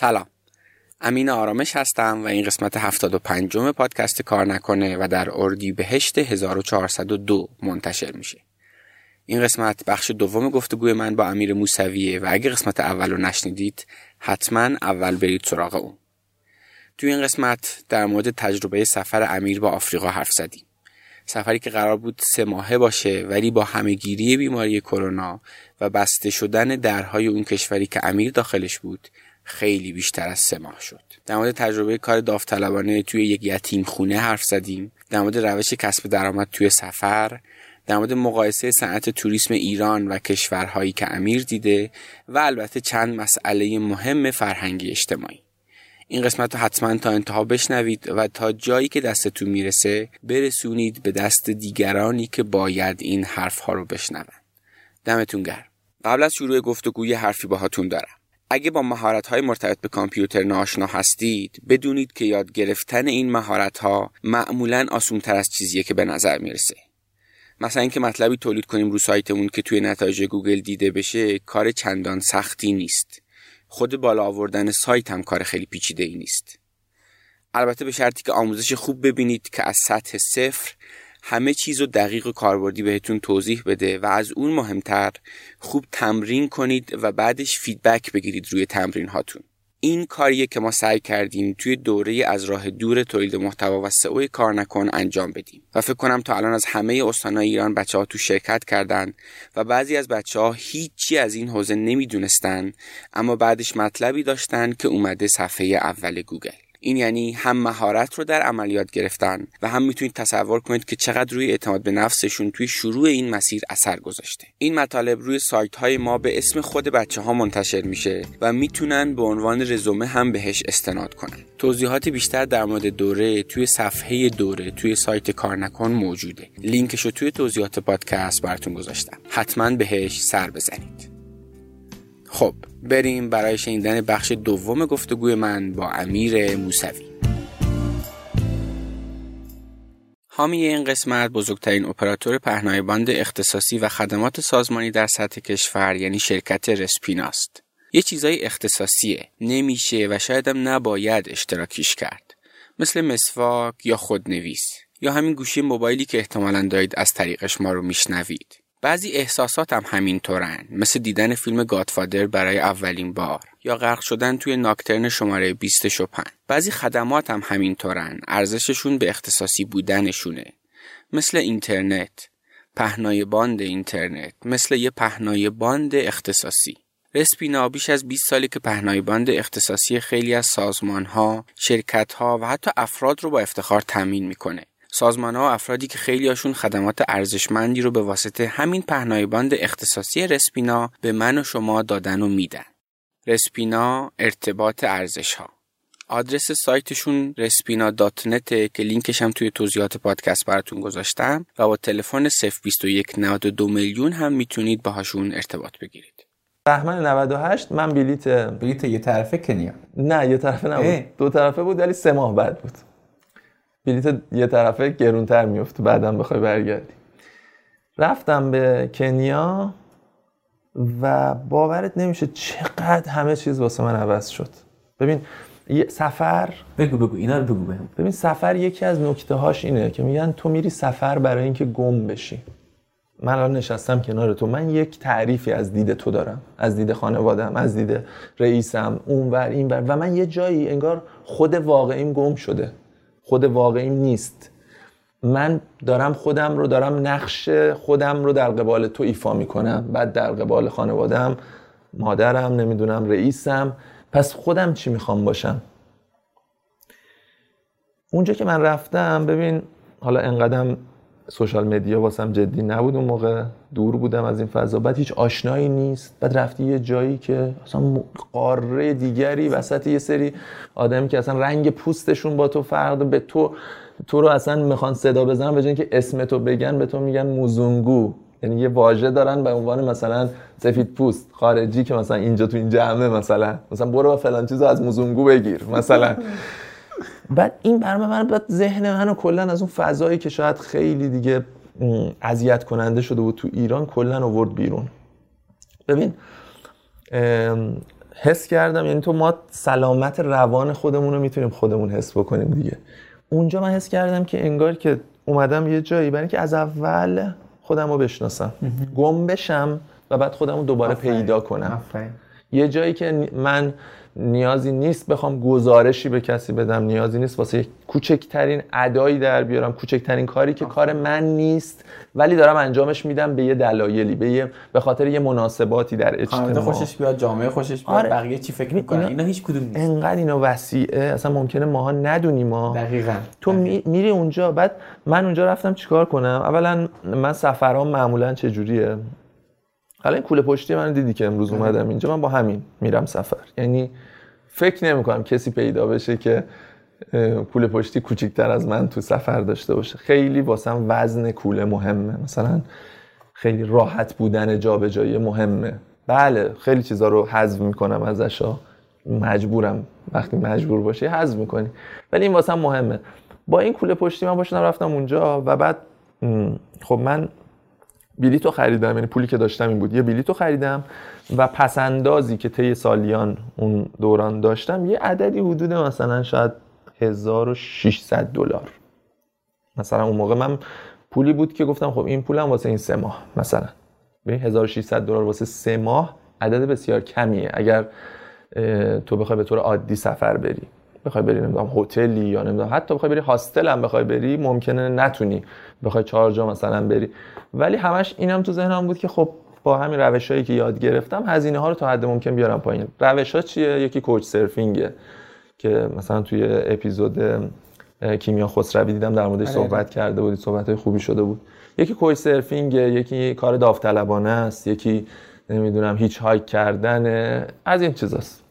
سلام. امین آرامش هستم و این قسمت 75 پادکست کار نکنه و در اردی بهشت 1402 منتشر میشه. این قسمت بخش دوم گفتگوی من با امیر موسویه و اگه قسمت اول رو نشنیدید حتما اول برید سراغ اون. توی این قسمت در مورد تجربه سفر امیر با آفریقا حرف زدیم. سفری که قرار بود سه ماهه باشه ولی با همهگیری بیماری کرونا و بسته شدن درهای اون کشوری که امیر داخلش بود خیلی بیشتر از سه ماه شد. در مورد تجربه کار داوطلبانه توی یک یتیم خونه حرف زدیم. در مورد روش کسب درآمد توی سفر. در مورد مقایسه صنعت توریسم ایران و کشورهایی که امیر دیده و البته چند مسئله مهم فرهنگی اجتماعی. این قسمت رو حتما تا انتها بشنوید و تا جایی که دستتون می‌رسه برسونید به دست دیگرانی که باید این حرف ها رو بشنون. دمتون گرم. قبل از شروع گفتگوی حرفی باهاتون دارم. اگه با مهارت مرتبط به کامپیوتر ناشنا هستید بدونید که یاد گرفتن این مهارت ها معمولا آسون تر از چیزیه که به نظر می‌رسه. مثلا اینکه مطلبی تولید کنیم رو سایتمون که توی نتایج گوگل دیده بشه کار چندان سختی نیست. خود بالا آوردن سایت هم کار خیلی پیچیده ای نیست. البته به شرطی که آموزش خوب ببینید که از سطح صفر همه چیز رو دقیق و کاربردی بهتون توضیح بده و از اون مهمتر خوب تمرین کنید و بعدش فیدبک بگیرید روی تمرین هاتون. این کاریه که ما سعی کردیم توی دوره از راه دور تولید محتوا و سئو کار کردن انجام بدیم. و فکر کنم تا الان از همه استانهای ایران بچه ها تو شرکت کردن و بعضی از بچه ها هیچی از این حوزه نمی‌دونستن اما بعدش مطلبی داشتن که اومده صفحه اول گوگل. این یعنی هم مهارت رو در عملیات گرفتن و هم می‌تونید تصور کنید که چقدر روی اعتماد به نفسشون توی شروع این مسیر اثر گذاشته. این مطالب روی سایت های ما به اسم خود بچه ها منتشر میشه و می‌تونن به عنوان رزومه هم بهش استناد کنن. توضیحات بیشتر در مورد دوره توی صفحه دوره توی سایت کار نکن موجوده. لینکش رو توی توضیحات پادکست براتون گذاشتم. حتما بهش سر بزنید. خب بریم برای شنیدن بخش دوم گفتگوی من با امیر موسوی. حامی این قسمت بزرگترین اپراتور پهنای باند اختصاصی و خدمات سازمانی در سطح کشور یعنی شرکت رسپیناست. یه چیزای اختصاصیه. نمیشه و شایدم نباید اشتراکیش کرد. مثل مسواک یا خودنویس. یا همین گوشی موبایلی که احتمالا دارید از طریقش ما رو میشنوید. بعضی احساسات هم همینطورن. مثل دیدن فیلم گادفادر برای اولین بار. یا غرق شدن توی ناکترن شماره 20 شپن بعضی خدمات هم همینطورن. ارزششون به اختصاصی بودنشونه. مثل اینترنت. پهنای باند اینترنت. مثل یه پهنای باند اختصاصی. رسپینا بیش از 20 ساله که پهنای باند اختصاصی خیلی از سازمان ها، شرکت ها و حتی افراد رو با افتخار تامین می‌کنه. سازمان ها و افرادی که خیلی هاشون خدمات ارزشمندی رو به واسطه همین پهنای باند اختصاصی رسپینا به من و شما دادن و میدن. رسپینا ارتباط ارزش‌ها آدرس سایتشون رسپینا dot net که لینکش هم توی توضیحات پادکست براتون گذاشتم و با تلفن 021 92 میلیون هم می‌تونید باهاشون ارتباط بگیرید. بهمن 98 من بلیت بلیت یه طرفه کنیا. نه یه طرفه نبود. دو طرفه بود ولی سه ماه بعد بود. بلیت یه طرفه گرونتر میفته بعدم بخوای برگردی. رفتم به کنیا و باورت نمیشه چقدر همه چیز واسه من عوض شد. ببین سفر بگو بگو اینا رو بگو بهم. ببین سفر یکی از نکته هاش اینه که میگن تو میری سفر برای اینکه گم بشی. من الان نشستم کنار تو. من یک تعریفی از دید تو دارم. از دید خانوادم از دید رئیسم اونور اینور. و من یه جایی انگار خود واقعیم گم شده. خود واقعیم نیست. من دارم خودم رو دارم نقش خودم رو در قبال تو ایفا می‌کنم. بعد در قبال خانوادم مادرم نمی‌دونم رئیسم. پس خودم چی می‌خوام باشم؟ اونجا که من رفتم ببین حالا انقدم سوشال مدیا واسم جدی نبود اون موقع. دور بودم از این فضا. بعد هیچ آشنایی نیست. بعد رفتی یه جایی که اصلا قاره دیگری وسط یه سری آدمی که اصلا رنگ پوستشون با تو فرق به تو تو رو اصلا می‌خوان صدا بزنن به که اسم تو بگن به تو میگن موزونگو. یعنی یه واژه دارن به عنوان مثلا سفید پوست خارجی که مثلا اینجا تو این جمعه مثلا. مثلا برو فلان چیزو از موزونگو بگیر مثلا. بعد این برنامه من بعد ذهن منو کلا از اون فضایی که شاید خیلی دیگه اذیت کننده شده بود تو ایران کلا آورد بیرون. ببین حس کردم یعنی تو ما سلامت روان خودمون رو می‌تونیم خودمون حس بکنیم دیگه. اونجا من حس کردم که انگار که اومدم یه جایی برای اینکه از اول خودم رو بشناسم گم بشم و بعد خودم رو دوباره پیدا کنم. آفرین. یه جایی که من نیازی نیست بخوام گزارشی به کسی بدم نیازی نیست واسه کوچکترین ادایی در بیارم کوچکترین کاری که کار من نیست ولی دارم انجامش میدم به یه دلایلی به یه به خاطر یه مناسباتی در اجتماع. خوشش بیاد جامعه خوشش بیاد آره. بقیه چی فکر می‌کنن؟ اینا- اینا هیچ کدوم نیست. انقدر اینا وسیعه اصلا ممکنه ماها ندونیم ما دقیقاً تو می- میری اونجا بعد من اونجا رفتم چیکار کنم؟ اولا من سفرام معمولا چجوریه؟ حالا این کوله پشتی من دیدی که امروز اومدم اینجا من با همین میرم سفر. یعنی فکر نمی کنم کسی پیدا بشه که کوله پشتی کوچیکتر از من تو سفر داشته باشه. خیلی واسم وزن کوله مهمه. مثلا خیلی راحت بودن جابجایی مهمه. بله خیلی چیزا رو حذف می‌کنم ازش. مجبورم. وقتی مجبور باشی حذف می‌کنی. ولی این واسم مهمه. با این کوله پشتی من باشم رفتم اونجا و بعد خب من بلیتو خریدم یعنی پولی که داشتم این بود. یه بلیتو خریدم و پسندازی که طی سالیان اون دوران داشتم یه عددی حدود مثلا شاید 1600 دلار. مثلا اون موقع من پولی بود که گفتم خب این پولم واسه این سه ماه مثلا. ببین 1600 دلار واسه سه ماه عدد بسیار کمیه. اگر تو بخوای به طور عادی سفر بری. بخوای بری نمی‌دونم هتلی یا نمی‌دونم حتی بخوای بری هاستل هم بخوای بری ممکنه نتونی. بخوای چهار جا مثلا بری. ولی همش اینم تو ذهنم بود که خب با همین روش هایی که یاد گرفتم هزینه ها رو تا حد ممکن بیارم پایین. روش ها چیه؟ یکی کوچ سرفینگه که مثلا توی اپیزود کیمیا خسروی دیدم در موردش آره، صحبت کرده بودی صحبت های خوبی شده بود. یکی کوچ سرفینگه یکی کار داوطلبانه است یکی نمی‌دونم هیچ هایک کردنه از این چیزاست.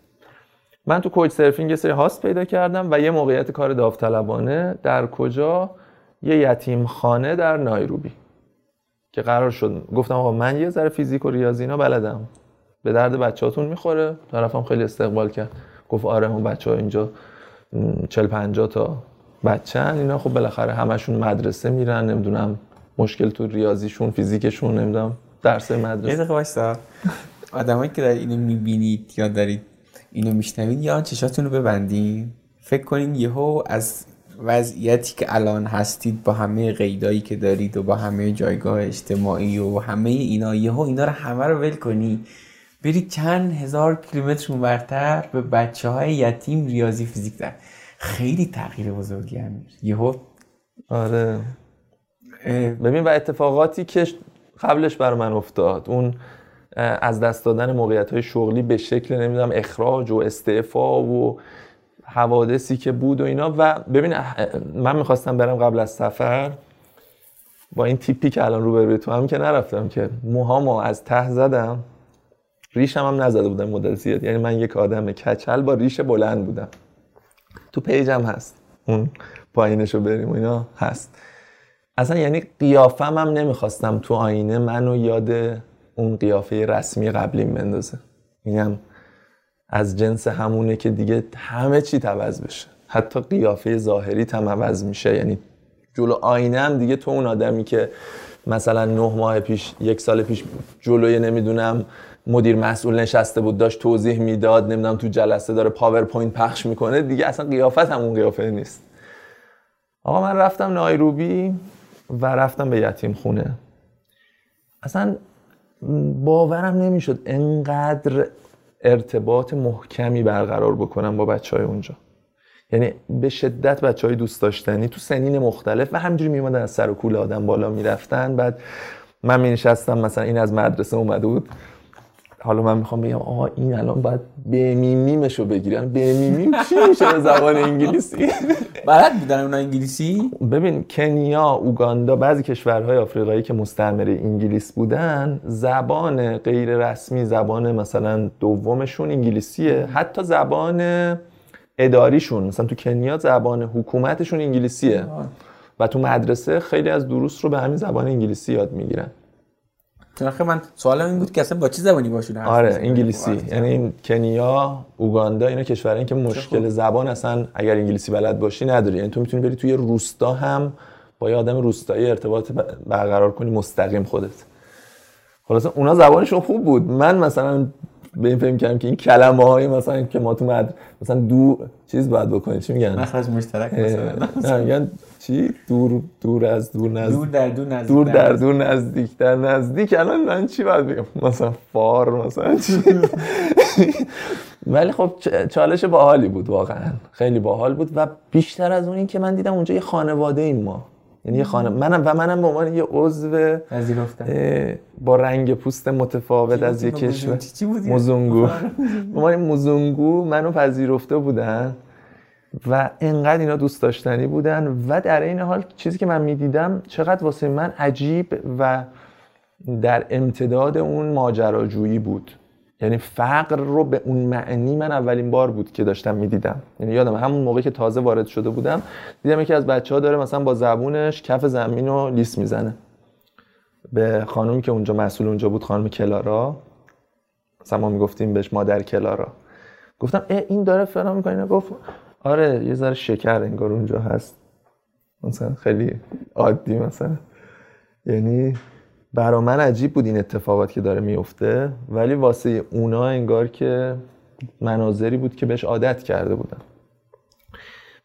من تو کوچ سرفینگ یه سری هاست پیدا کردم و یه موقعیت کار داوطلبانه در کجا؟ یه یتیم خانه در نایروبی که قرار شد. گفتم آقا من یه ذره فیزیک و ریاضی اینا بلدم. به درد بچه‌هاتون می‌خوره؟ طرفم خیلی استقبال کرد. گفت آره اون بچه ها اینجا م، 40 50 تا بچه‌ن. اینا خب بالاخره همشون مدرسه میرن. نمی‌دونم مشکل تو ریاضیشون فیزیکشون نمی‌دونم درس یه مدرسه. دقیقه وایسا. آدمایی که دارید اینو می‌بینید یا دارید اینو میشنوید یا چشاتون رو ببندین؟ فکر کنین یهو از وضعیتی که الان هستید با همه قیدایی که دارید و با همه جایگاه اجتماعی و همه اینا یهو اینا رو همه رو ول کنی. برید چند هزار کیلومتر اونورتر به بچه های یتیم ریاضی فیزیک در. خیلی تغییر بزرگی امیر یهو آره. ببین و اتفاقاتی که قبلش بر من افتاد اون از دست دادن موقعیت های شغلی به شکل نمی‌دونم اخراج و استعفا و حوادثی که بود و اینا. و ببین من می‌خواستم برم قبل از سفر با این تیپی که الان روبروی تو هم که نرفتم که موهامو از ته زدم. ریشم هم نزده بودم مدت زیاد. یعنی من یک آدم کچل با ریش بلند بودم. تو پیجم هست. اون پایینشو بریم و اینا هست. اصلا یعنی قیافم هم نمی‌خواستم تو آینه منو یاد اون قیافه رسمی قبلیم بندازه. اینم از جنس همونه که دیگه همه چی عوض بشه. حتی قیافه ظاهری هم عوض میشه. یعنی جلو آینه هم دیگه تو اون آدمی که مثلا نه ماه پیش یک سال پیش جلوی نمی‌دونم مدیر مسئول نشسته بود داشت توضیح می‌داد نمی‌دونم تو جلسه داره PowerPoint پخش می‌کنه دیگه اصلا قیافت هم اون قیافه نیست. آقا من رفتم نایروبی و رفتم به یتیم خونه. اصلا باورم نمی‌شد انقدر ارتباط محکمی برقرار بکنم با بچه های اونجا. یعنی به شدت بچه های دوست داشتنی تو سنین مختلف و همجوری میومدن از سر و کول آدم بالا می‌رفتن. بعد من می نشستم مثلا این از مدرسه اومده بود. حالا من می‌خوام بگم آقا این الان باید بمیمیمشو بگیرن. بمیمیم چی میشه به زبان انگلیسی؟ بلد بودن اونا انگلیسی؟ ببین کنیا، اوگاندا، بعضی کشورهای آفریقایی که مستعمره انگلیس بودن زبان غیر رسمی زبان مثلا دومشون انگلیسیه. حتی زبان اداریشون مثلا تو کنیا زبان حکومتشون انگلیسیه. و تو مدرسه خیلی از دروس رو به همین زبان انگلیسی یاد می‌گیرن. آخه من سوالم این بود که اصلا با چه زبانی باشون حرف آره؟ انگلیسی. یعنی این کنیا اوگاندا اینا کشورهایی که مشکل زبان اصلا اگر انگلیسی بلد باشی نداری. یعنی تو می‌تونی بری توی روستا هم با یه آدم روستایی ارتباط برقرار کنی مستقیم خودت. خلاصه اونا زبانشون خوب بود. من مثلا به این فهم کردم که این کلمه های مثلا که ما تو مد مثلا دو چیز باید بکنید چی میگن؟ مخرج مشترک مثلا نه میگن چی؟ دور دور از دور نزدیک. دور در دور نزدیک. دور در دور نزدیک. در نزدیک. الان من چی باید بگم؟ مثلا فار مثلا چی؟ ولی خب چالش باحالی بود واقعا. خیلی باحال بود و بیشتر از اون این که من دیدم اونجا یه خانواده ایم ما. یعنی یه خانه منم و منم به عنوان یه عضو با رنگ پوست متفاوت از یه کشور مزونگو به عنوان مزونگو منو پذیرفته بودن و انقدر اینا دوست داشتنی بودن و در این حال چیزی که من می‌دیدم چقدر واسه من عجیب و در امتداد اون ماجراجویی بود. یعنی فقر رو به اون معنی من اولین بار بود که داشتم می‌دیدم. یعنی یادم همون موقع که تازه وارد شده بودم دیدم یکی از بچه ها داره مثلا با زبونش کف زمین رو لیس می‌زنه. به خانومی که اونجا مسئول اونجا بود خانم کلارا. مثلا ما می‌گفتیم بهش مادر کلارا. گفتم اه این داره فلان می‌کنه. گفت آره یه ذره شکر انگار اونجا هست. مثلا خیلی عادی مثلا. یعنی برا من عجیب بود این اتفاقات که داره میفته ولی واسه اونا انگار که مناظری بود که بهش عادت کرده بودن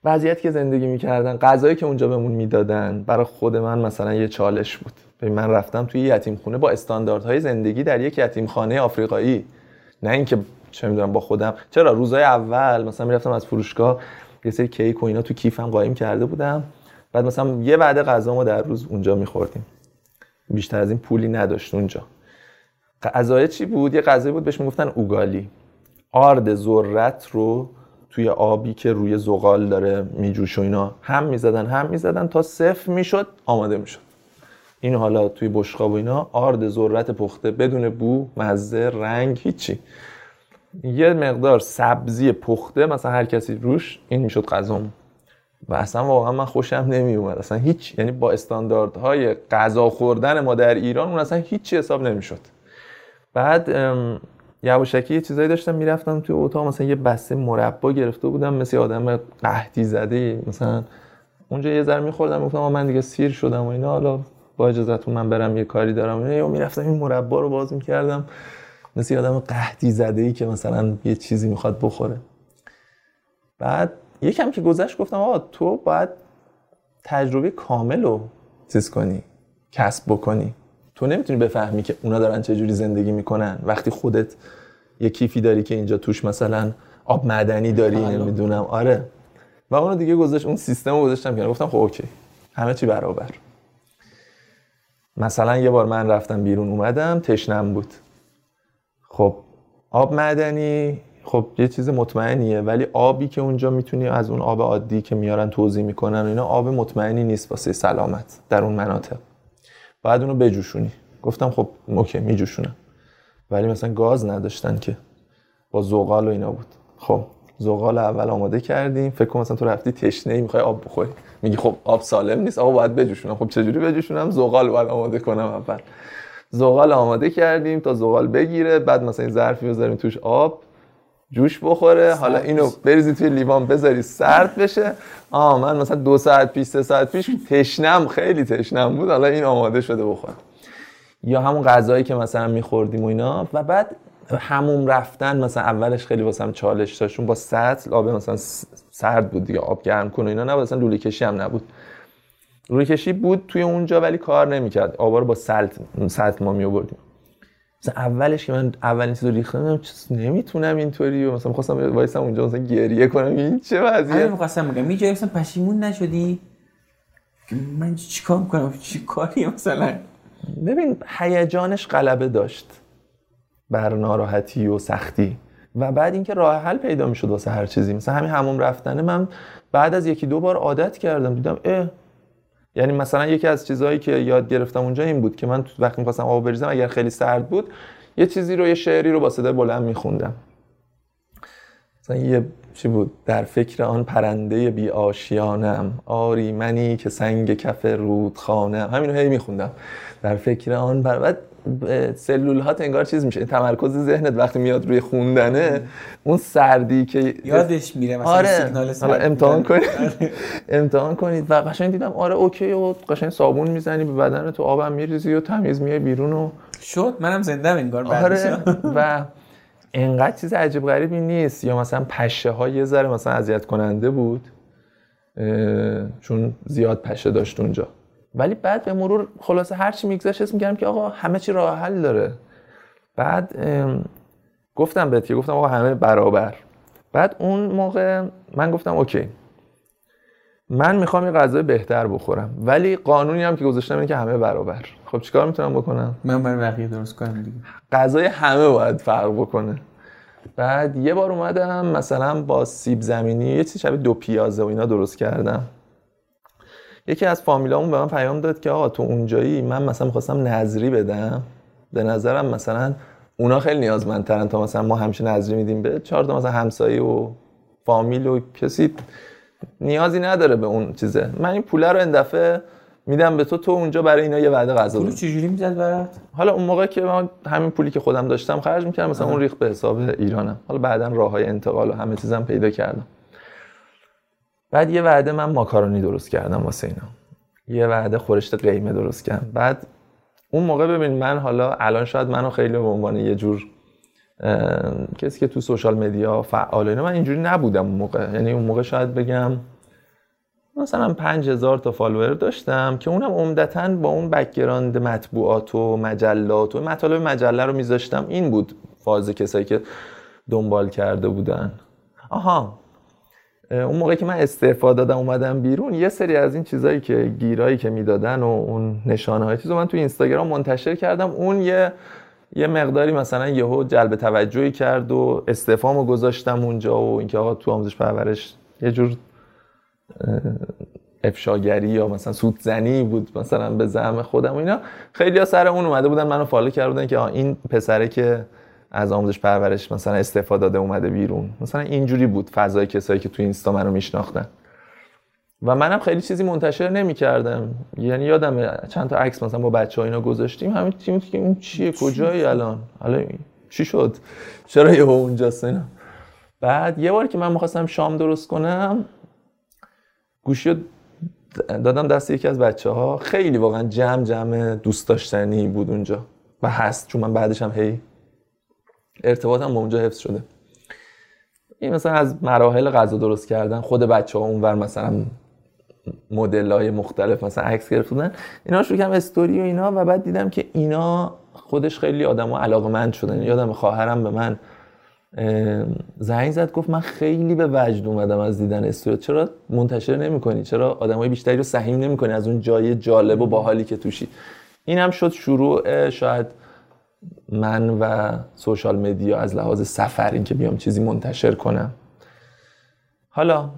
وضعیت که زندگی می‌کردن غذایی که اونجا بهمون می‌دادن برای خود من مثلا یه چالش بود. من رفتم توی یتیم خونه با استانداردهای زندگی در یک یتیم خانه آفریقایی. نه اینکه چه می‌دونم با خودم. چرا؟ روزای اول مثلا می‌رفتم از فروشگاه یه سری کیک و اینا تو کیفم قایم کرده بودم. بعد مثلا یه وعده غذا ما در روز اونجا میخوردیم. بیشتر از این پولی نداشت اونجا. غذای چی بود؟ یه غذایی بود بهش می‌گفتن اوگالی. آرد ذرت رو توی آبی که روی زغال داره میجوش و اینا هم می‌زدن هم می‌زدن تا صفر می‌شد آماده می‌شد. این حالا توی بشقاب و اینا آرد ذرت پخته بدون بو مزه رنگ هیچی. یه مقدار سبزی پخته مثلا هر کسی روش این می‌شد غذام و اصلا واقعا من خوشم نمی اومد اصلا هیچ یعنی با استانداردهای غذا خوردن ما در ایران اون اصلا هیچی حساب نمی‌شد. بعد یواشکی یه چیزایی داشتم می‌رفتم توی اتاق مثلا یه بسته مربا گرفته بودم مثل آدم قحطی زده مثلا اونجا یه ذره میخوردم گفتم من دیگه سیر شدم و اینا حالا با اجازهتون من برم یه کاری دارم. یا می‌رفتم این مربا رو باز می‌کردم مثل آدم قحطی زده ای که مثلا یه چیزی می‌خواد بخوره. بعد یکم که گذشت گفتم آقا تو باید تجربه کامل رو چیز کنی کسب بکنی. تو نمی‌تونی بفهمی که اونا دارن چجوری زندگی می‌کنن. وقتی خودت یه کیفی داری که اینجا توش مثلا آب معدنی داری نمی‌دونم. آره. و اونو دیگه گذاشت اون سیستم رو گذاشتم کنار. گفتم خب اوکی. همه چی برابر. مثلا یه بار من رفتم بیرون اومدم تشنم بود. خب آب معدنی خب یه چیز مطمئنیه ولی آبی که اونجا می‌تونی از اون آب عادی که میارن توضیح می‌کنن اینا آب مطمئنی نیست واسه سلامت در اون مناطق. بعد اونو بجوشونی. گفتم خب اوکی میجوشونم. ولی مثلا گاز نداشتن که. با زغال و اینا بود. خب زغال اول آماده کردیم. فکر کن مثلا تو رفتی تشنه ای می‌خوای آب بخوری. میگی خب آب سالم نیست. آب باید بجوشونم. خب چجوری بجوشونم؟ زغال باید آماده کنم اول. زغال آماده کردیم تا زغال بگیره. بعد مثلا این ظرفی بذاریم توش آب. جوش بخوره. حالا اینو بریزی توی لیوان بذاری سرد بشه. آه من مثلا دو ساعت پیش سه ساعت پیش تشنم خیلی تشنم بود. حالا این آماده شده بخورم. یا همون غذایی که مثلا میخوردیم و اینا. و بعد هموم رفتن مثلا اولش خیلی واسم چالش داشتون با سطل آب مثلا سرد بود دیگه آب گرم کن و اینا نبود. اصلا لوله کشی هم نبود. لوله کشی بود توی اونجا ولی کار نمی‌کرد. آبا رو با سلط سطل ما می آوردیم مثلا اولش که من اولین چیز رو ریختم نمی‌تونم اینطوری و مثلا خواستم وایسم اونجا مثلا گریه کنم. این چه وضعیه می‌خواستم بگم. یه جایی مثلا پشیمون نشدی؟ من چیکار می‌کنم؟ چی کاری مثلا؟ ببین هیجانش غلبه داشت. بر ناراحتی و سختی. و بعد اینکه راه حل پیدا می‌شد واسه هر چیزی. مثلا همین هموم رفتنه من بعد از یکی دو بار عادت کردم. دیدم اه یعنی مثلا یکی از چیزهایی که یاد گرفتم اونجا این بود که من وقتی می‌خواستم آب بریزم اگر خیلی سرد بود یه چیزی رو یه شعری رو با صدای بلند میخوندم. مثلا یه چی بود؟ در فکر آن پرنده بی آشیانم آری منی که سنگ کف رودخانم همین رو هی میخوندم. در فکر آن پر... بعد سلول هات انگار چیز میشه. تمرکز ذهنت وقتی میاد روی خوندنه اون سردی که یادش میره مثلا آره. سیگنال حالا امتحان. کنید. امتحان کنید. و قشنگ دیدم آره اوکی و قشنگ صابون می‌زنی به بدن تو آبم میریزی و تمیز میای بیرون و شد. منم زنده انگار آره. و انقدر چیز عجیب غریبی نیست. یا مثلا پشه ها یه ذره مثلا اذیت کننده بود چون زیاد پشه داشت اونجا. ولی بعد به مرور خلاصه هر چی میگذشت اسم کردم که آقا همه چی راه حل داره. بعد گفتم بهت که گفتم آقا همه برابر. بعد اون موقع من گفتم اوکی. من می‌خوام یه غذای بهتر بخورم. ولی قانونی هم که گذاشتم اینه که همه برابر. خب چیکار می‌تونم بکنم؟ من برای بقیه درست کنم دیگه. غذای همه باید فرق بکنه. بعد یه بار اومدم مثلا با سیب زمینی یه چیز شبیه دو پیازه و اینا درست کردم. یکی از فامیلامون به من پیام داد که آقا تو اونجایی من مثلا می‌خواستم نظری بدم. به نظرم مثلا اونا خیلی نیازمندترن تا مثلا ما همیشه نظری میدیم به چهار تا مثلا همسایه و فامیل و کسی نیازی نداره به اون چیزه. من این پوله رو اندفعه میدم به تو تو اونجا برای اینا یه وعده غذا پول چجوری می‌زد برات؟ حالا اون موقع که من همین پولی که خودم داشتم خرج می‌کردم مثلا اون ریخ به حساب ایرانم. حالا بعدا راه های انتقال و همه چیزم پیدا کردم. بعد یه وعده من ماکارونی درست کردم واسه اینا. یه وعده خورشت قیمه درست کردم. بعد اون موقع ببین من حالا الان شاید منو خیلی به عنوان یه جور کسی که تو social media فعال اینا من اینجوری نبودم اون موقع. یعنی اون موقع شاید بگم مثلا 5000 تا follower داشتم که اونم عمدتا با اون background مطبوعات و مجلات و مطالب مجله رو میذاشتم. این بود فاز کسایی که دنبال کرده بودن. آها اون موقع که من استعفا دادم اومدم بیرون یه سری از این چیزایی که گیرایی که می‌دادن و اون نشانه های چیزو من تو اینستاگرام منتشر کردم. اون یه یه مقداری مثلا یهو جلب توجهی کرد و استعفامو گذاشتم اونجا و اینکه آقا تو آموزش پرورش یه جور افشاگری یا مثلا سودزنی بود مثلا به زعم خودم و اینا. خیلی ها سر اون اومده بودن منو فالو کردن که این پسره که از آموزش پرورش مثلا استفاده داده اومده بیرون. مثلا اینجوری بود فضای کسایی که تو اینستا منو میشناختن. و منم خیلی چیزی منتشر نمی‌کردم. یعنی یادم چند تا عکس مثلا با بچه ها اینا گذاشتیم همین تیم که اون چیه کجایی الان؟ حالا چی شد؟ چرا یه اونجاست اینا بعد یه بار که من می‌خواستم شام درست کنم گوشی دادم دست یکی از بچه ها خیلی واقعا جمع جمع دوست داشتنی بود اونجا. و هست چون من بعدش هم هی ارتباطم با اونجا حفظ شده. این مثلا از مراحل غذا درست کردن خود بچه ها اونور مثلا مدل های مختلف مثلا عکس گرفتن اینا شروع کردم استوری و اینا و بعد دیدم که اینا خودش خیلی آدم ها علاقمند شدن. یادم خواهرم به من زنگ زد گفت من خیلی به وجد اومدم از دیدن استوری. چرا منتشر نمی‌کنی؟ چرا آدمای بیشتری رو سهیم نمی‌کنی از اون جای جالب و باحالی که توشی؟ این هم شد شروع شاید من و سوشال مدیا از لحاظ سفر اینکه بیام چیزی منتشر کنم. حالا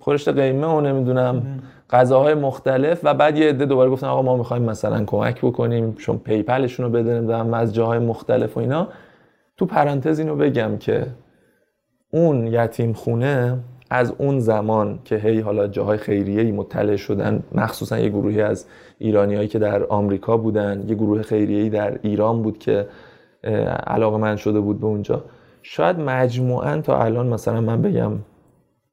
خورشت قیمه و نمی‌دونم. غذاهای مختلف و بعد یه عده دوباره گفتن آقا ما می‌خوایم مثلا کمک بکنیم چون پیپلشون رو بدن از جاهای مختلف و اینا. تو پرانتز اینو بگم که اون یتیم خونه از اون زمان که هی حالا جاهای خیریه مطلع شدن مخصوصا یه گروهی از ایرانیایی که در آمریکا بودن یه گروه خیریه‌ای در ایران بود که علاقه من شده بود به اونجا. شاید مجموعا تا الان مثلا من بگم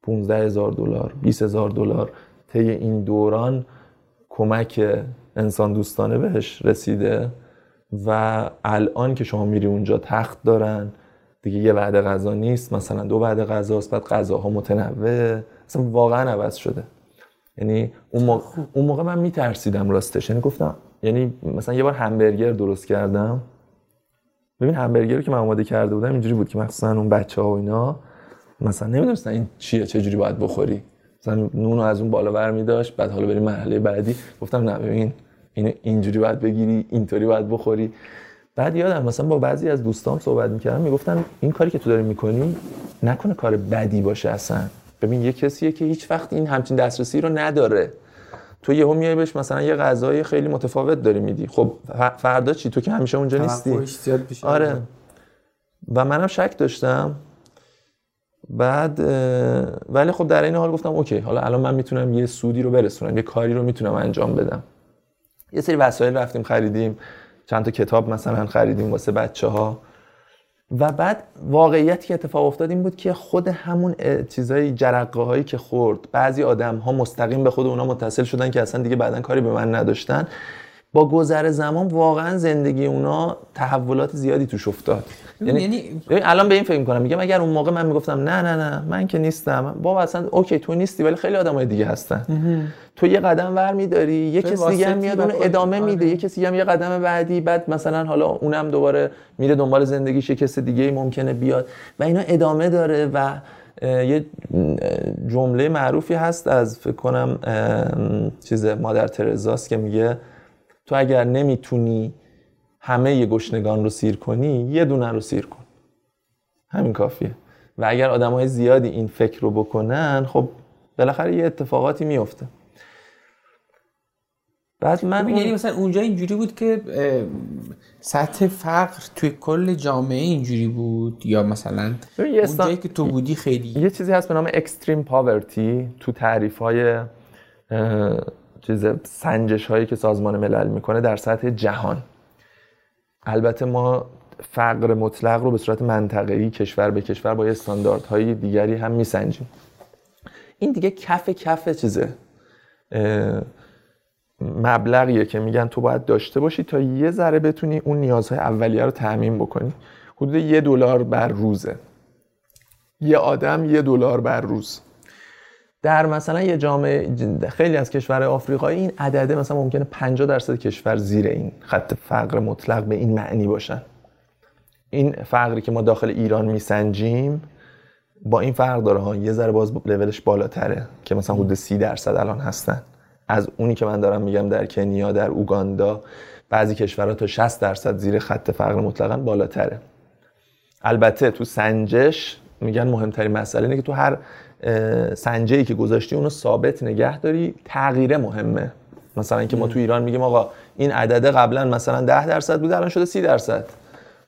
15 هزار دلار 20 هزار دلار طی این دوران کمک انسان دوستانه بهش رسیده و الان که شما میری اونجا تخت دارن دیگه یه وعده غذا نیست مثلا دو وعده غذاست بعد غذاها متنوع اصلا واقعا عوض شده. یعنی اون موقع, اون موقع من میترسیدم راستش. یعنی گفتم یعنی مثلا یه بار همبرگر درست کردم. ببین همبرگر که من آماده کرده بودم اینجوری بود که مثلا اون بچه ها و اینا مثلا نمی‌دونستن این چیه چه جوری باید بخوری. مثلا نون رو از اون بالا برمی داشت بعد حالا بریم مرحله بعدی. گفتم نه ببین این اینجوری باید بگیری اینطوری باید بخوری. بعد یادم مثلا با بعضی از دوستام صحبت می‌کردم می‌گفتن این کاری که تو داری می‌کنی نکنه کار بدی باشه اصلا. ببین یه کسیه که هیچ وقت این همچین دسترسی رو نداره. تو یهو میای بهش مثلا یه غذای خیلی متفاوت داری میدی. خب فردا چی؟ تو که همیشه اونجا نیستی. آره. و منم شک داشتم. بعد ولی خب در این حال گفتم اوکی حالا الان من می‌تونم یه سودی رو برسونم یه کاری رو می‌تونم انجام بدم. یه سری وسایل رفتیم خریدیم. چند تا کتاب مثلا خریدیم واسه بچه ها و بعد واقعیتی که اتفاق افتاد این بود که خود همون چیزای جرقه هایی که خورد بعضی آدم ها مستقیم به خود اونا متصل شدن که اصلا دیگه بعدا کاری به من نداشتن. با گذر زمان واقعا زندگی اونا تحولات زیادی توش افتاد. یعنی, یعنی ببین الان به این فکر می‌کنم. میگم اگر اون موقع من می‌گفتم نه نه نه من که نیستم بابا اصلا اوکی تو نیستی ولی خیلی آدمای دیگه هستن. تو یه قدم ور میداری یه کسی دیگه هم میاد و اون ادامه آره. میده یه کسی هم یه قدم بعدی بعد مثلا حالا اونم دوباره میره دنبال زندگیش یه کس دیگه ممکنه بیاد و اینا ادامه داره و یه جمله معروفی هست از فکر کنم چیز مادر ترزاست که میگه تو اگر نمی‌تونی همه ی گشنگان رو سیر کنی یه دونه رو سیر کن. همین کافیه. و اگر آدم های زیادی این فکر رو بکنن خب بالاخره یه اتفاقاتی میفته. بعد من اون- یعنی مثلا اونجا اینجوری بود که سطح فقر توی کل جامعه اینجوری بود؟ یا مثلا اونجایی که تو بودی خیلی؟ یه چیزی هست به نام اکستریم پاورتی تو تعریف های چیز سنجش هایی که سازمان ملل می‌کنه در سطح جهان. البته ما فقر مطلق رو به صورت منطقه‌ای کشور به کشور با استانداردهای دیگری هم میسنجیم. این دیگه کف کف چیزه. مبلغیه که میگن تو باید داشته باشی تا یه ذره بتونی اون نیازهای اولیه رو تأمین بکنی. حدود یه دلار بر روزه. یه آدم یه دلار بر روز. در مثلا یه جامعه خیلی از کشورهای آفریقایی این عدده مثلا ممکنه 50 درصد کشور زیر این خط فقر مطلق به این معنی باشن. این فقری که ما داخل ایران میسنجیم با این فرق داره ها. یه ذره باز لولش بالاتره که مثلا حدود 30 درصد الان هستن. از اونی که من دارم میگم در کنیا در اوگاندا بعضی کشورها تا 60 درصد زیر خط فقر مطلقا بالاتره. البته تو سنجش میگن مهمترین مسئله اینه که تو هر سنجه ای که گذاشتی اونو ثابت نگه داری. تغییره مهمه. مثلا اینکه ما تو ایران میگیم آقا این عدده قبلا مثلا 10 درصد بود الان شده 30 درصد.